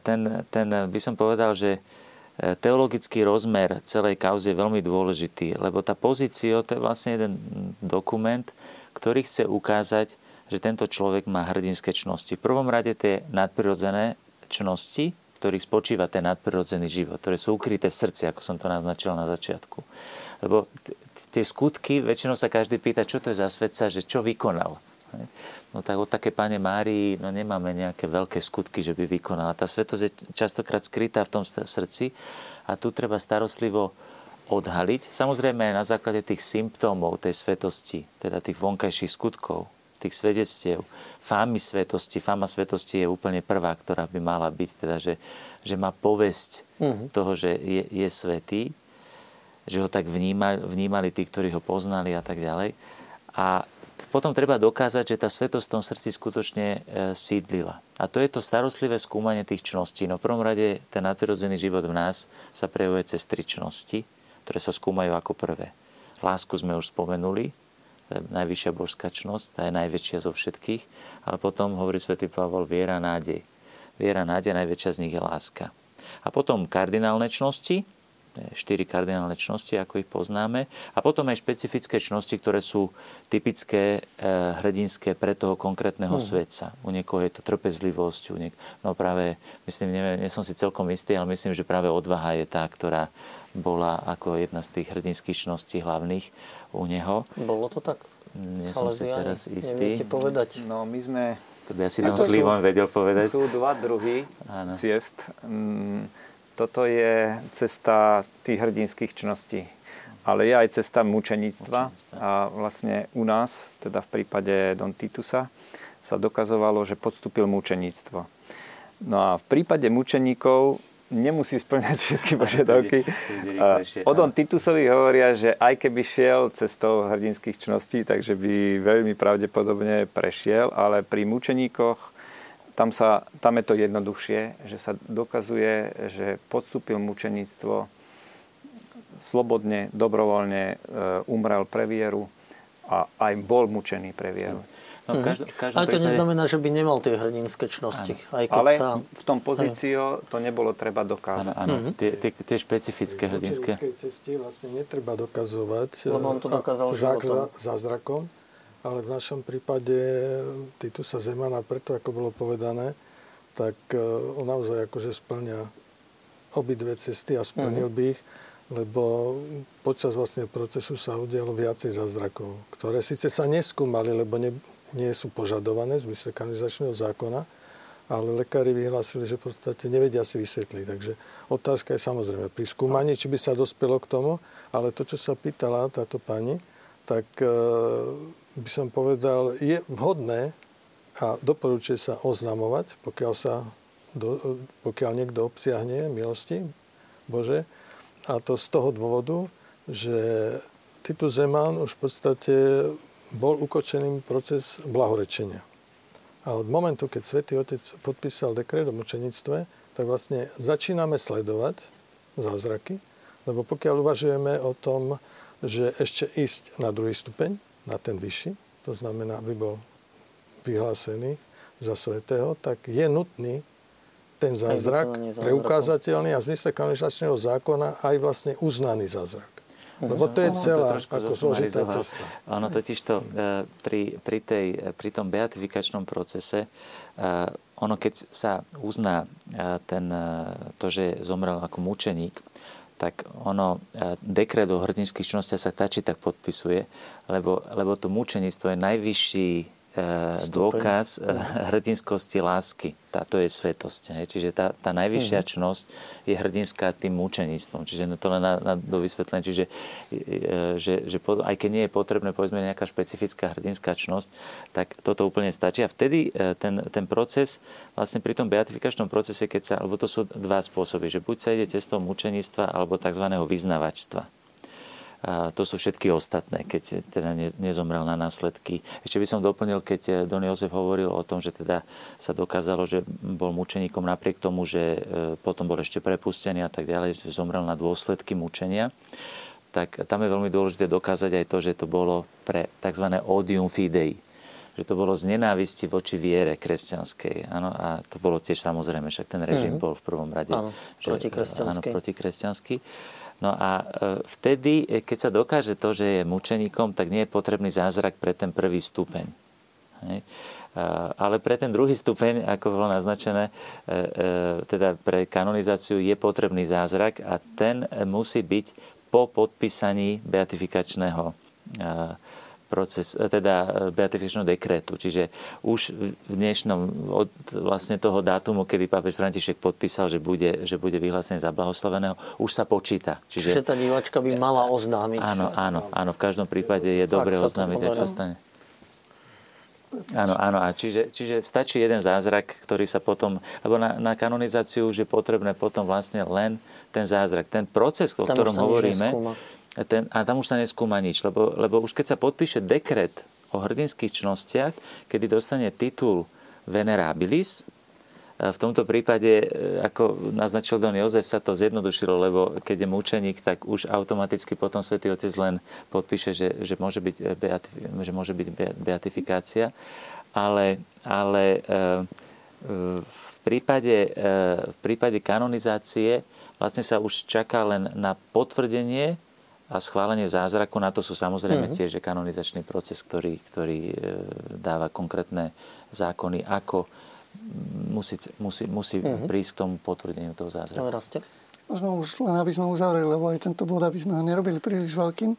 Speaker 2: Ten, ten by som povedal, že e, teologický rozmer celej kauzy je veľmi dôležitý, lebo tá pozícia to je vlastne jeden dokument, ktorý chce ukázať, že tento človek má hrdinské čnosti. V prvom rade tie nadprirodzené čnosti, ktorých spočíva ten nadprirodzený život, ktoré sú ukryté v srdci, ako som to naznačil na začiatku. Lebo tie skutky, väčšinou sa každý pýta, čo to je za svetca, že čo vykonal. No tak od také páne Márii no nemáme nejaké veľké skutky, že by vykonala. Tá svetosť je častokrát skrytá v tom srdci a tu treba starostlivo odhaliť. Samozrejme aj na základe tých symptómov tej svetosti, teda tých vonkajších skutkov, tých svedectiev, fámy svetosti. Fáma svetosti je úplne prvá, ktorá by mala byť, teda, že, že má povesť uh-huh. toho, že je, je svetý že ho tak vnímali, vnímali tí, ktorí ho poznali a tak ďalej. A potom treba dokázať, že tá svetosť v tom srdci skutočne e, sídlila. A to je to starostlivé skúmanie tých čností. No v prvom rade ten nadprirodzený život v nás sa prejavuje cez tri čnosti, ktoré sa skúmajú ako prvé. Lásku sme už spomenuli, to je najvyššia božská čnosť, tá je najväčšia zo všetkých, ale potom hovorí svätý Pavol viera, nádej. Viera, nádej, najväčšia z nich je láska. A potom kardinálne čnosti, štyri kardinálne čnosti, ako ich poznáme. A potom aj špecifické čnosti, ktoré sú typické, e, hrdinské pre toho konkrétneho hmm. svetca. U niekoho je to trpezlivosť, u niek- no práve, myslím, neviem, nie som si celkom istý, ale myslím, že práve odvaha je tá, ktorá bola ako jedna z tých hrdinských čností hlavných u neho.
Speaker 1: Bolo to tak?
Speaker 2: Nie som si teraz istý.
Speaker 1: Povedať?
Speaker 6: No my sme...
Speaker 2: To by asi Don Slivom vedel povedať.
Speaker 6: Sú dva druhy Áno. ciest. Mm, toto je cesta tých hrdinských čností. Ale je aj cesta mučeníctva. A vlastne u nás, teda v prípade Don Titusa, sa dokazovalo, že podstúpil mučeníctvo. No a v prípade mučeníkov nemusí splňať všetky požiadavky. O Don Titusovi hovoria, že aj keby šiel cestou hrdinských čností, takže by veľmi pravdepodobne prešiel, ale pri mučeníkoch tam, sa, tam je to jednoduchšie, že sa dokazuje, že podstúpil mučeníctvo slobodne, dobrovoľne, e, umrel pre vieru a aj bol mučený pre vieru.
Speaker 1: No, v mhm. každom, v každom Ale to prípade... neznamená, že by nemal tie hrdinské čnosti.
Speaker 6: Aj keď Ale sa... v tom pozíciu to nebolo treba dokázať.
Speaker 2: Áno, áno. Tie, tie, tie špecifické hrdinské.
Speaker 3: V ceste vlastne netreba dokazovať
Speaker 1: Lebo on to dokázal
Speaker 3: zázrakom ale v našom prípade Titusa Zemana, preto ako bolo povedané, tak e, on naozaj akože splňa obidve cesty a splnil uh-huh. by ich, lebo počas vlastne procesu sa udialo viacej zázrakov, ktoré síce sa neskúmali, lebo ne, nie sú požadované z zmysle kanonizačného zákona, ale lekári vyhlásili, že v podstate nevedia si vysvetliť. Takže otázka je samozrejme pri skúmaní, či by sa dospelo k tomu, ale to, čo sa pýtala táto pani, tak e, by som povedal, je vhodné a doporučuje sa oznamovať, pokiaľ, sa do, pokiaľ niekto obsiahne milosti Bože. A to z toho dôvodu, že Titus Zeman už v podstate bol ukočený proces blahorečenia. A od momentu, keď svätý Otec podpísal dekret o mučenictve, tak vlastne začíname sledovať zázraky, lebo pokiaľ uvažujeme o tom, že ešte ísť na druhý stupeň, na ten vyšší, to znamená, aby bol vyhlásený za svetého, tak je nutný ten zázrak preukázateľný a v zmysle kanonizačného zákona aj vlastne uznaný zázrak. Lebo to je celá to ako zložitá cesta.
Speaker 2: Ono totiž to e, pri, pri, tej, pri tom beatifikačnom procese, e, ono keď sa uzná e, ten, to, že zomrel ako mučeník, tak ono, e, dekret o hrdinských činnostiach sa tači tak podpisuje, lebo, lebo to mučenictvo je najvyšší dôkaz e, hrdinskosti lásky. Táto je svetosť. Hej. Čiže tá, tá najvyššia uh-huh. čnosť je hrdinská tým mučeníctvom. Čiže to len na, na do vysvetlenie. Čiže e, že, že po, aj keď nie je potrebné povedzme nejaká špecifická hrdinská čnosť, tak toto úplne stačí. A vtedy ten, ten proces, vlastne pri tom beatifikačnom procese, keď sa, alebo to sú dva spôsoby, že buď sa ide cestou mučeníctva alebo tzv. vyznavačstva. A to sú všetky ostatné, keď teda nezomrel na následky. Ešte by som doplnil, keď eh, Don Jozef hovoril o tom, že teda sa dokázalo, že bol mučeníkom napriek tomu, že eh, potom bol ešte prepustený a tak ďalej, že zomrel na dôsledky mučenia tak tam je veľmi dôležité dokázať aj to, že to bolo pre tzv. odium fidei, že to bolo z nenávisti voči viere kresťanskej. Áno, a to bolo tiež samozrejme, však ten režim mm-hmm. bol v prvom rade
Speaker 1: áno, že, protikresťanský.
Speaker 2: Áno, protikresťanský. No a e, vtedy, e, keď sa dokáže to, že je mučeníkom, tak nie je potrebný zázrak pre ten prvý stupeň. Hej. Ale pre ten druhý stupeň, ako bolo naznačené, e, teda pre kanonizáciu je potrebný zázrak a ten musí byť po podpísaní beatifikačného proces, e, teda e, beatifikačného dekretu. Čiže už v dnešnom, od vlastne toho dátumu, kedy pápež František podpísal, že bude, že bude vyhlásený za blahoslaveného, už sa počíta.
Speaker 1: Čiže, Čiže tá diváčka by mala oznámiť.
Speaker 2: Áno, áno, áno. V každom prípade je dobre oznámiť, ak sa stane. Áno, áno. A čiže, čiže stačí jeden zázrak, ktorý sa potom... Lebo na, na kanonizáciu už je potrebné potom vlastne len ten zázrak. Ten proces, o ktorom hovoríme, ten, a tam už sa neskúma nič, lebo, lebo už keď sa podpíše dekret o hrdinských čnostiach, kedy dostane titul venerabilis, v tomto prípade, e, ako naznačil Don Jozef, sa to zjednodušilo, lebo keď je mučeník, tak už automaticky potom Svetý Otec len podpíše, že, že, môže, byť e, beatif- že môže byť beatifikácia. Ale, ale e, v prípade, v prípade kanonizácie vlastne sa už čaká len na potvrdenie a schválenie zázraku, na to sú samozrejme mm-hmm. tiež kanonizačný proces, ktorý, ktorý e, dáva konkrétne zákony, ako musí, musí, musí mm-hmm. prísť k tomu potvrdeniu toho zázraku.
Speaker 7: Možno už len aby sme uzavreli, lebo aj tento bod, aby sme ho nerobili príliš veľkým.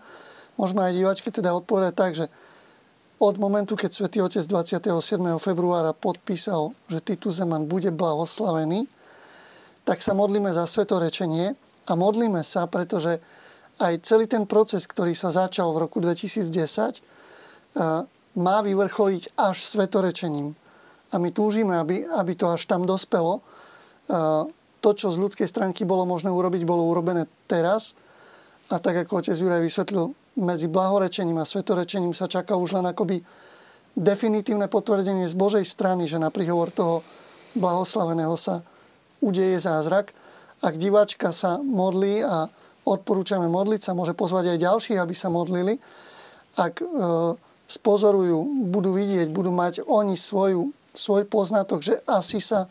Speaker 7: Môžeme aj diváčke teda odpovedať tak, že od momentu, keď svätý Otec 27. februára podpísal, že Titus Zeman bude blahoslavený, tak sa modlíme za svetorečenie a modlíme sa, pretože aj celý ten proces, ktorý sa začal v roku 2010, eh, má vyvrcholiť až svetorečením. A my túžime, aby, aby to až tam dospelo. Eh, to, čo z ľudskej stránky bolo možné urobiť, bolo urobené teraz. A tak, ako otec Juraj vysvetlil, medzi blahorečením a svetorečením sa čaká už len akoby definitívne potvrdenie z Božej strany, že na príhovor toho blahoslaveného sa udeje zázrak. Ak diváčka sa modlí a odporúčame modliť sa, môže pozvať aj ďalších, aby sa modlili. Ak e, spozorujú, budú vidieť, budú mať oni svoju, svoj poznatok, že asi sa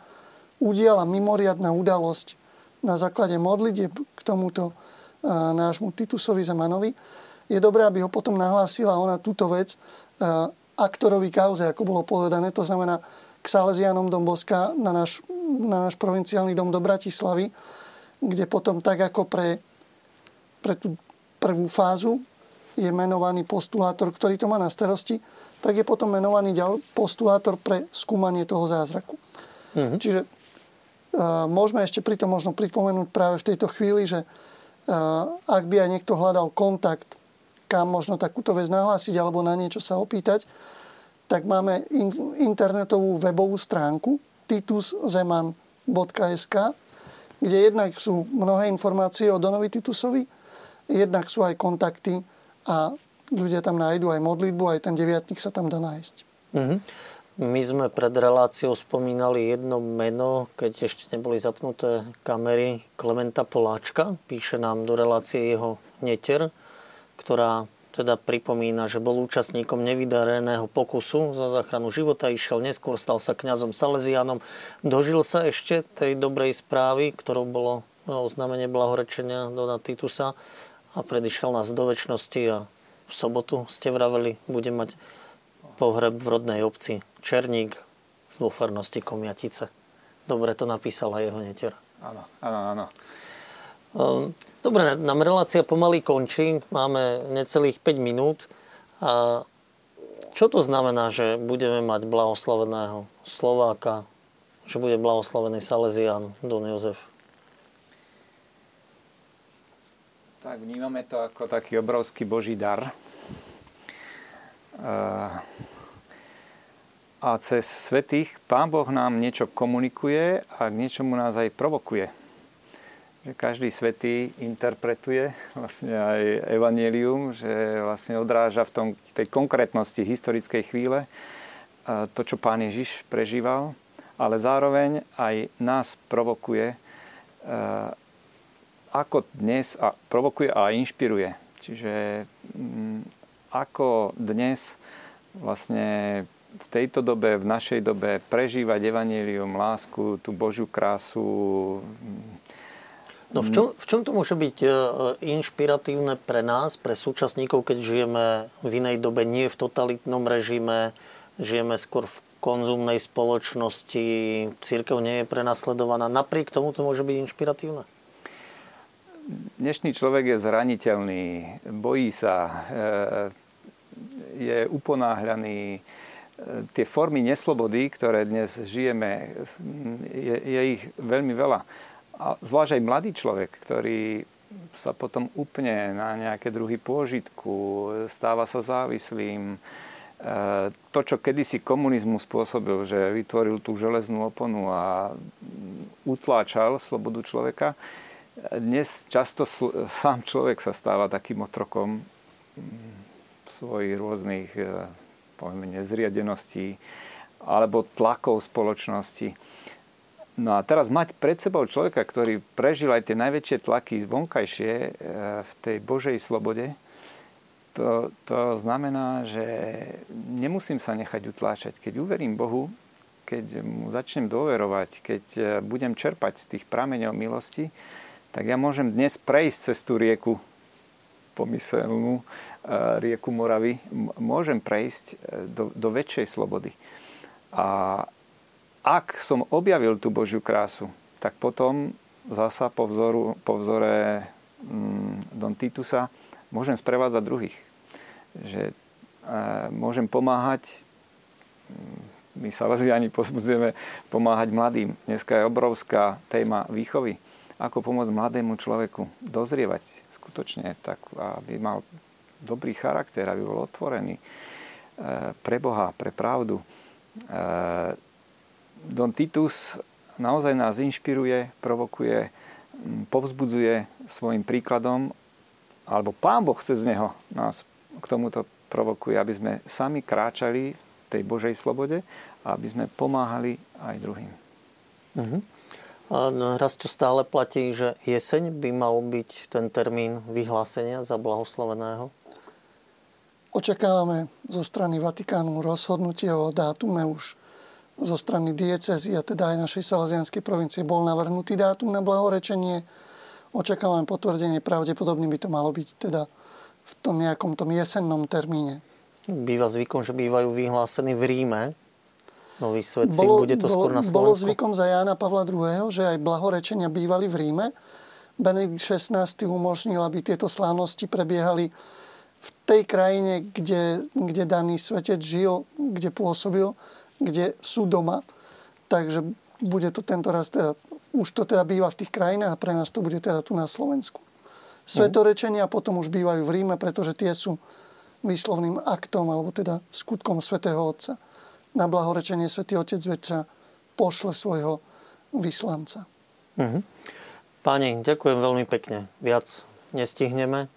Speaker 7: udiala mimoriadná udalosť na základe modlitieb k tomuto e, nášmu Titusovi Zemanovi, je dobré, aby ho potom nahlásila ona túto vec e, aktorovi kauze, ako bolo povedané, to znamená k Salesianom Dom Boska na náš, na náš provinciálny dom do Bratislavy, kde potom tak ako pre pre tú prvú fázu je menovaný postulátor, ktorý to má na starosti, tak je potom menovaný ďal, postulátor pre skúmanie toho zázraku. Mm-hmm. Čiže uh, môžeme ešte pri tom možno pripomenúť práve v tejto chvíli, že uh, ak by aj niekto hľadal kontakt, kam možno takúto vec nahlásiť alebo na niečo sa opýtať, tak máme in, internetovú webovú stránku tituszeman.sk, kde jednak sú mnohé informácie o Donovi Titusovi, jednak sú aj kontakty a ľudia tam nájdú aj modlitbu, aj ten deviatník sa tam dá nájsť. Mm-hmm.
Speaker 1: My sme pred reláciou spomínali jedno meno, keď ešte neboli zapnuté kamery, Klementa Poláčka. Píše nám do relácie jeho neter, ktorá teda pripomína, že bol účastníkom nevydareného pokusu za záchranu života, išiel neskôr, stal sa kňazom Salesianom. Dožil sa ešte tej dobrej správy, ktorou bolo oznámenie blahorečenia Dona Titusa a predišiel nás do väčšnosti a v sobotu ste vraveli, bude mať pohreb v rodnej obci Černík vo farnosti Komiatice. Dobre to napísala jeho netier.
Speaker 6: Áno, áno, áno.
Speaker 1: Ehm, dobre, nám relácia pomaly končí. Máme necelých 5 minút. A Čo to znamená, že budeme mať blahoslaveného Slováka, že bude blahoslavený Salesian Don Jozef?
Speaker 6: Tak vnímame to ako taký obrovský boží dar. A cez svetých Pán Boh nám niečo komunikuje a k niečomu nás aj provokuje že každý svetý interpretuje vlastne aj evanelium, že vlastne odráža v tom, tej konkrétnosti historickej chvíle to, čo pán Ježiš prežíval, ale zároveň aj nás provokuje, ako dnes a provokuje a inšpiruje. Čiže mm, ako dnes vlastne v tejto dobe, v našej dobe prežívať evanílium, lásku, tú Božiu krásu,
Speaker 1: No v čom, v čom to môže byť e, inšpiratívne pre nás, pre súčasníkov, keď žijeme v inej dobe, nie v totalitnom režime, žijeme skôr v konzumnej spoločnosti, církev nie je prenasledovaná. Napriek tomu to môže byť inšpiratívne?
Speaker 6: Dnešný človek je zraniteľný, bojí sa, e, je uponáhľaný. E, tie formy neslobody, ktoré dnes žijeme, je, je ich veľmi veľa a zvlášť aj mladý človek, ktorý sa potom úplne na nejaké druhy pôžitku, stáva sa závislým. E, to, čo kedysi komunizmus spôsobil, že vytvoril tú železnú oponu a utláčal slobodu človeka, dnes často sám človek sa stáva takým otrokom svojich rôznych e, poviem, nezriadeností alebo tlakov spoločnosti. No a teraz mať pred sebou človeka, ktorý prežil aj tie najväčšie tlaky vonkajšie e, v tej Božej slobode, to, to znamená, že nemusím sa nechať utláčať. Keď uverím Bohu, keď mu začnem dôverovať, keď e, budem čerpať z tých prameňov milosti, tak ja môžem dnes prejsť cez tú rieku pomyselnú, e, rieku Moravy, môžem prejsť do, do väčšej slobody. A ak som objavil tú Božiu krásu, tak potom zasa po, vzoru, po vzore mm, Don Titusa môžem sprevádzať druhých. Že e, môžem pomáhať, mm, my sa ani pozbudzujeme pomáhať mladým. Dneska je obrovská téma výchovy. Ako pomôcť mladému človeku dozrievať skutočne, tak aby mal dobrý charakter, aby bol otvorený e, pre Boha, pre pravdu. E, Don Titus naozaj nás inšpiruje, provokuje, povzbudzuje svojim príkladom, alebo Pán Boh cez neho nás k tomuto provokuje, aby sme sami kráčali v tej Božej slobode a aby sme pomáhali aj druhým.
Speaker 1: Uh-huh. Raz to stále platí, že jeseň by mal byť ten termín vyhlásenia za blahoslaveného?
Speaker 7: Očakávame zo strany Vatikánu rozhodnutie o dátume už zo strany diecezy a teda aj našej salazianskej provincie bol navrhnutý dátum na blahorečenie. Očakávam potvrdenie, pravdepodobne by to malo byť teda v tom nejakom tom jesennom termíne.
Speaker 1: Býva zvykom, že bývajú vyhlásení v Ríme. Noví svetci, bolo, bude to skôr na Slovensku?
Speaker 7: Bolo zvykom za Jána Pavla II., že aj blahorečenia bývali v Ríme. Benedikt XVI umožnil, aby tieto slávnosti prebiehali v tej krajine, kde, kde daný svetec žil, kde pôsobil kde sú doma. Takže bude to tento raz teda, už to teda býva v tých krajinách a pre nás to bude teda tu na Slovensku. Svetorečenia potom už bývajú v Ríme, pretože tie sú výslovným aktom, alebo teda skutkom svätého Otca. Na blahorečenie svätý Otec väčša pošle svojho vyslanca.
Speaker 1: Uh-huh. Páni, ďakujem veľmi pekne. Viac nestihneme.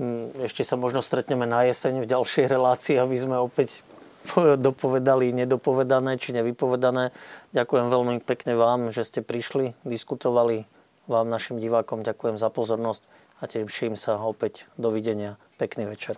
Speaker 1: Mm, ešte sa možno stretneme na jeseň v ďalšej relácii, aby sme opäť dopovedali nedopovedané či nevypovedané. Ďakujem veľmi pekne vám, že ste prišli, diskutovali. Vám, našim divákom ďakujem za pozornosť a teším sa opäť. Dovidenia. Pekný večer.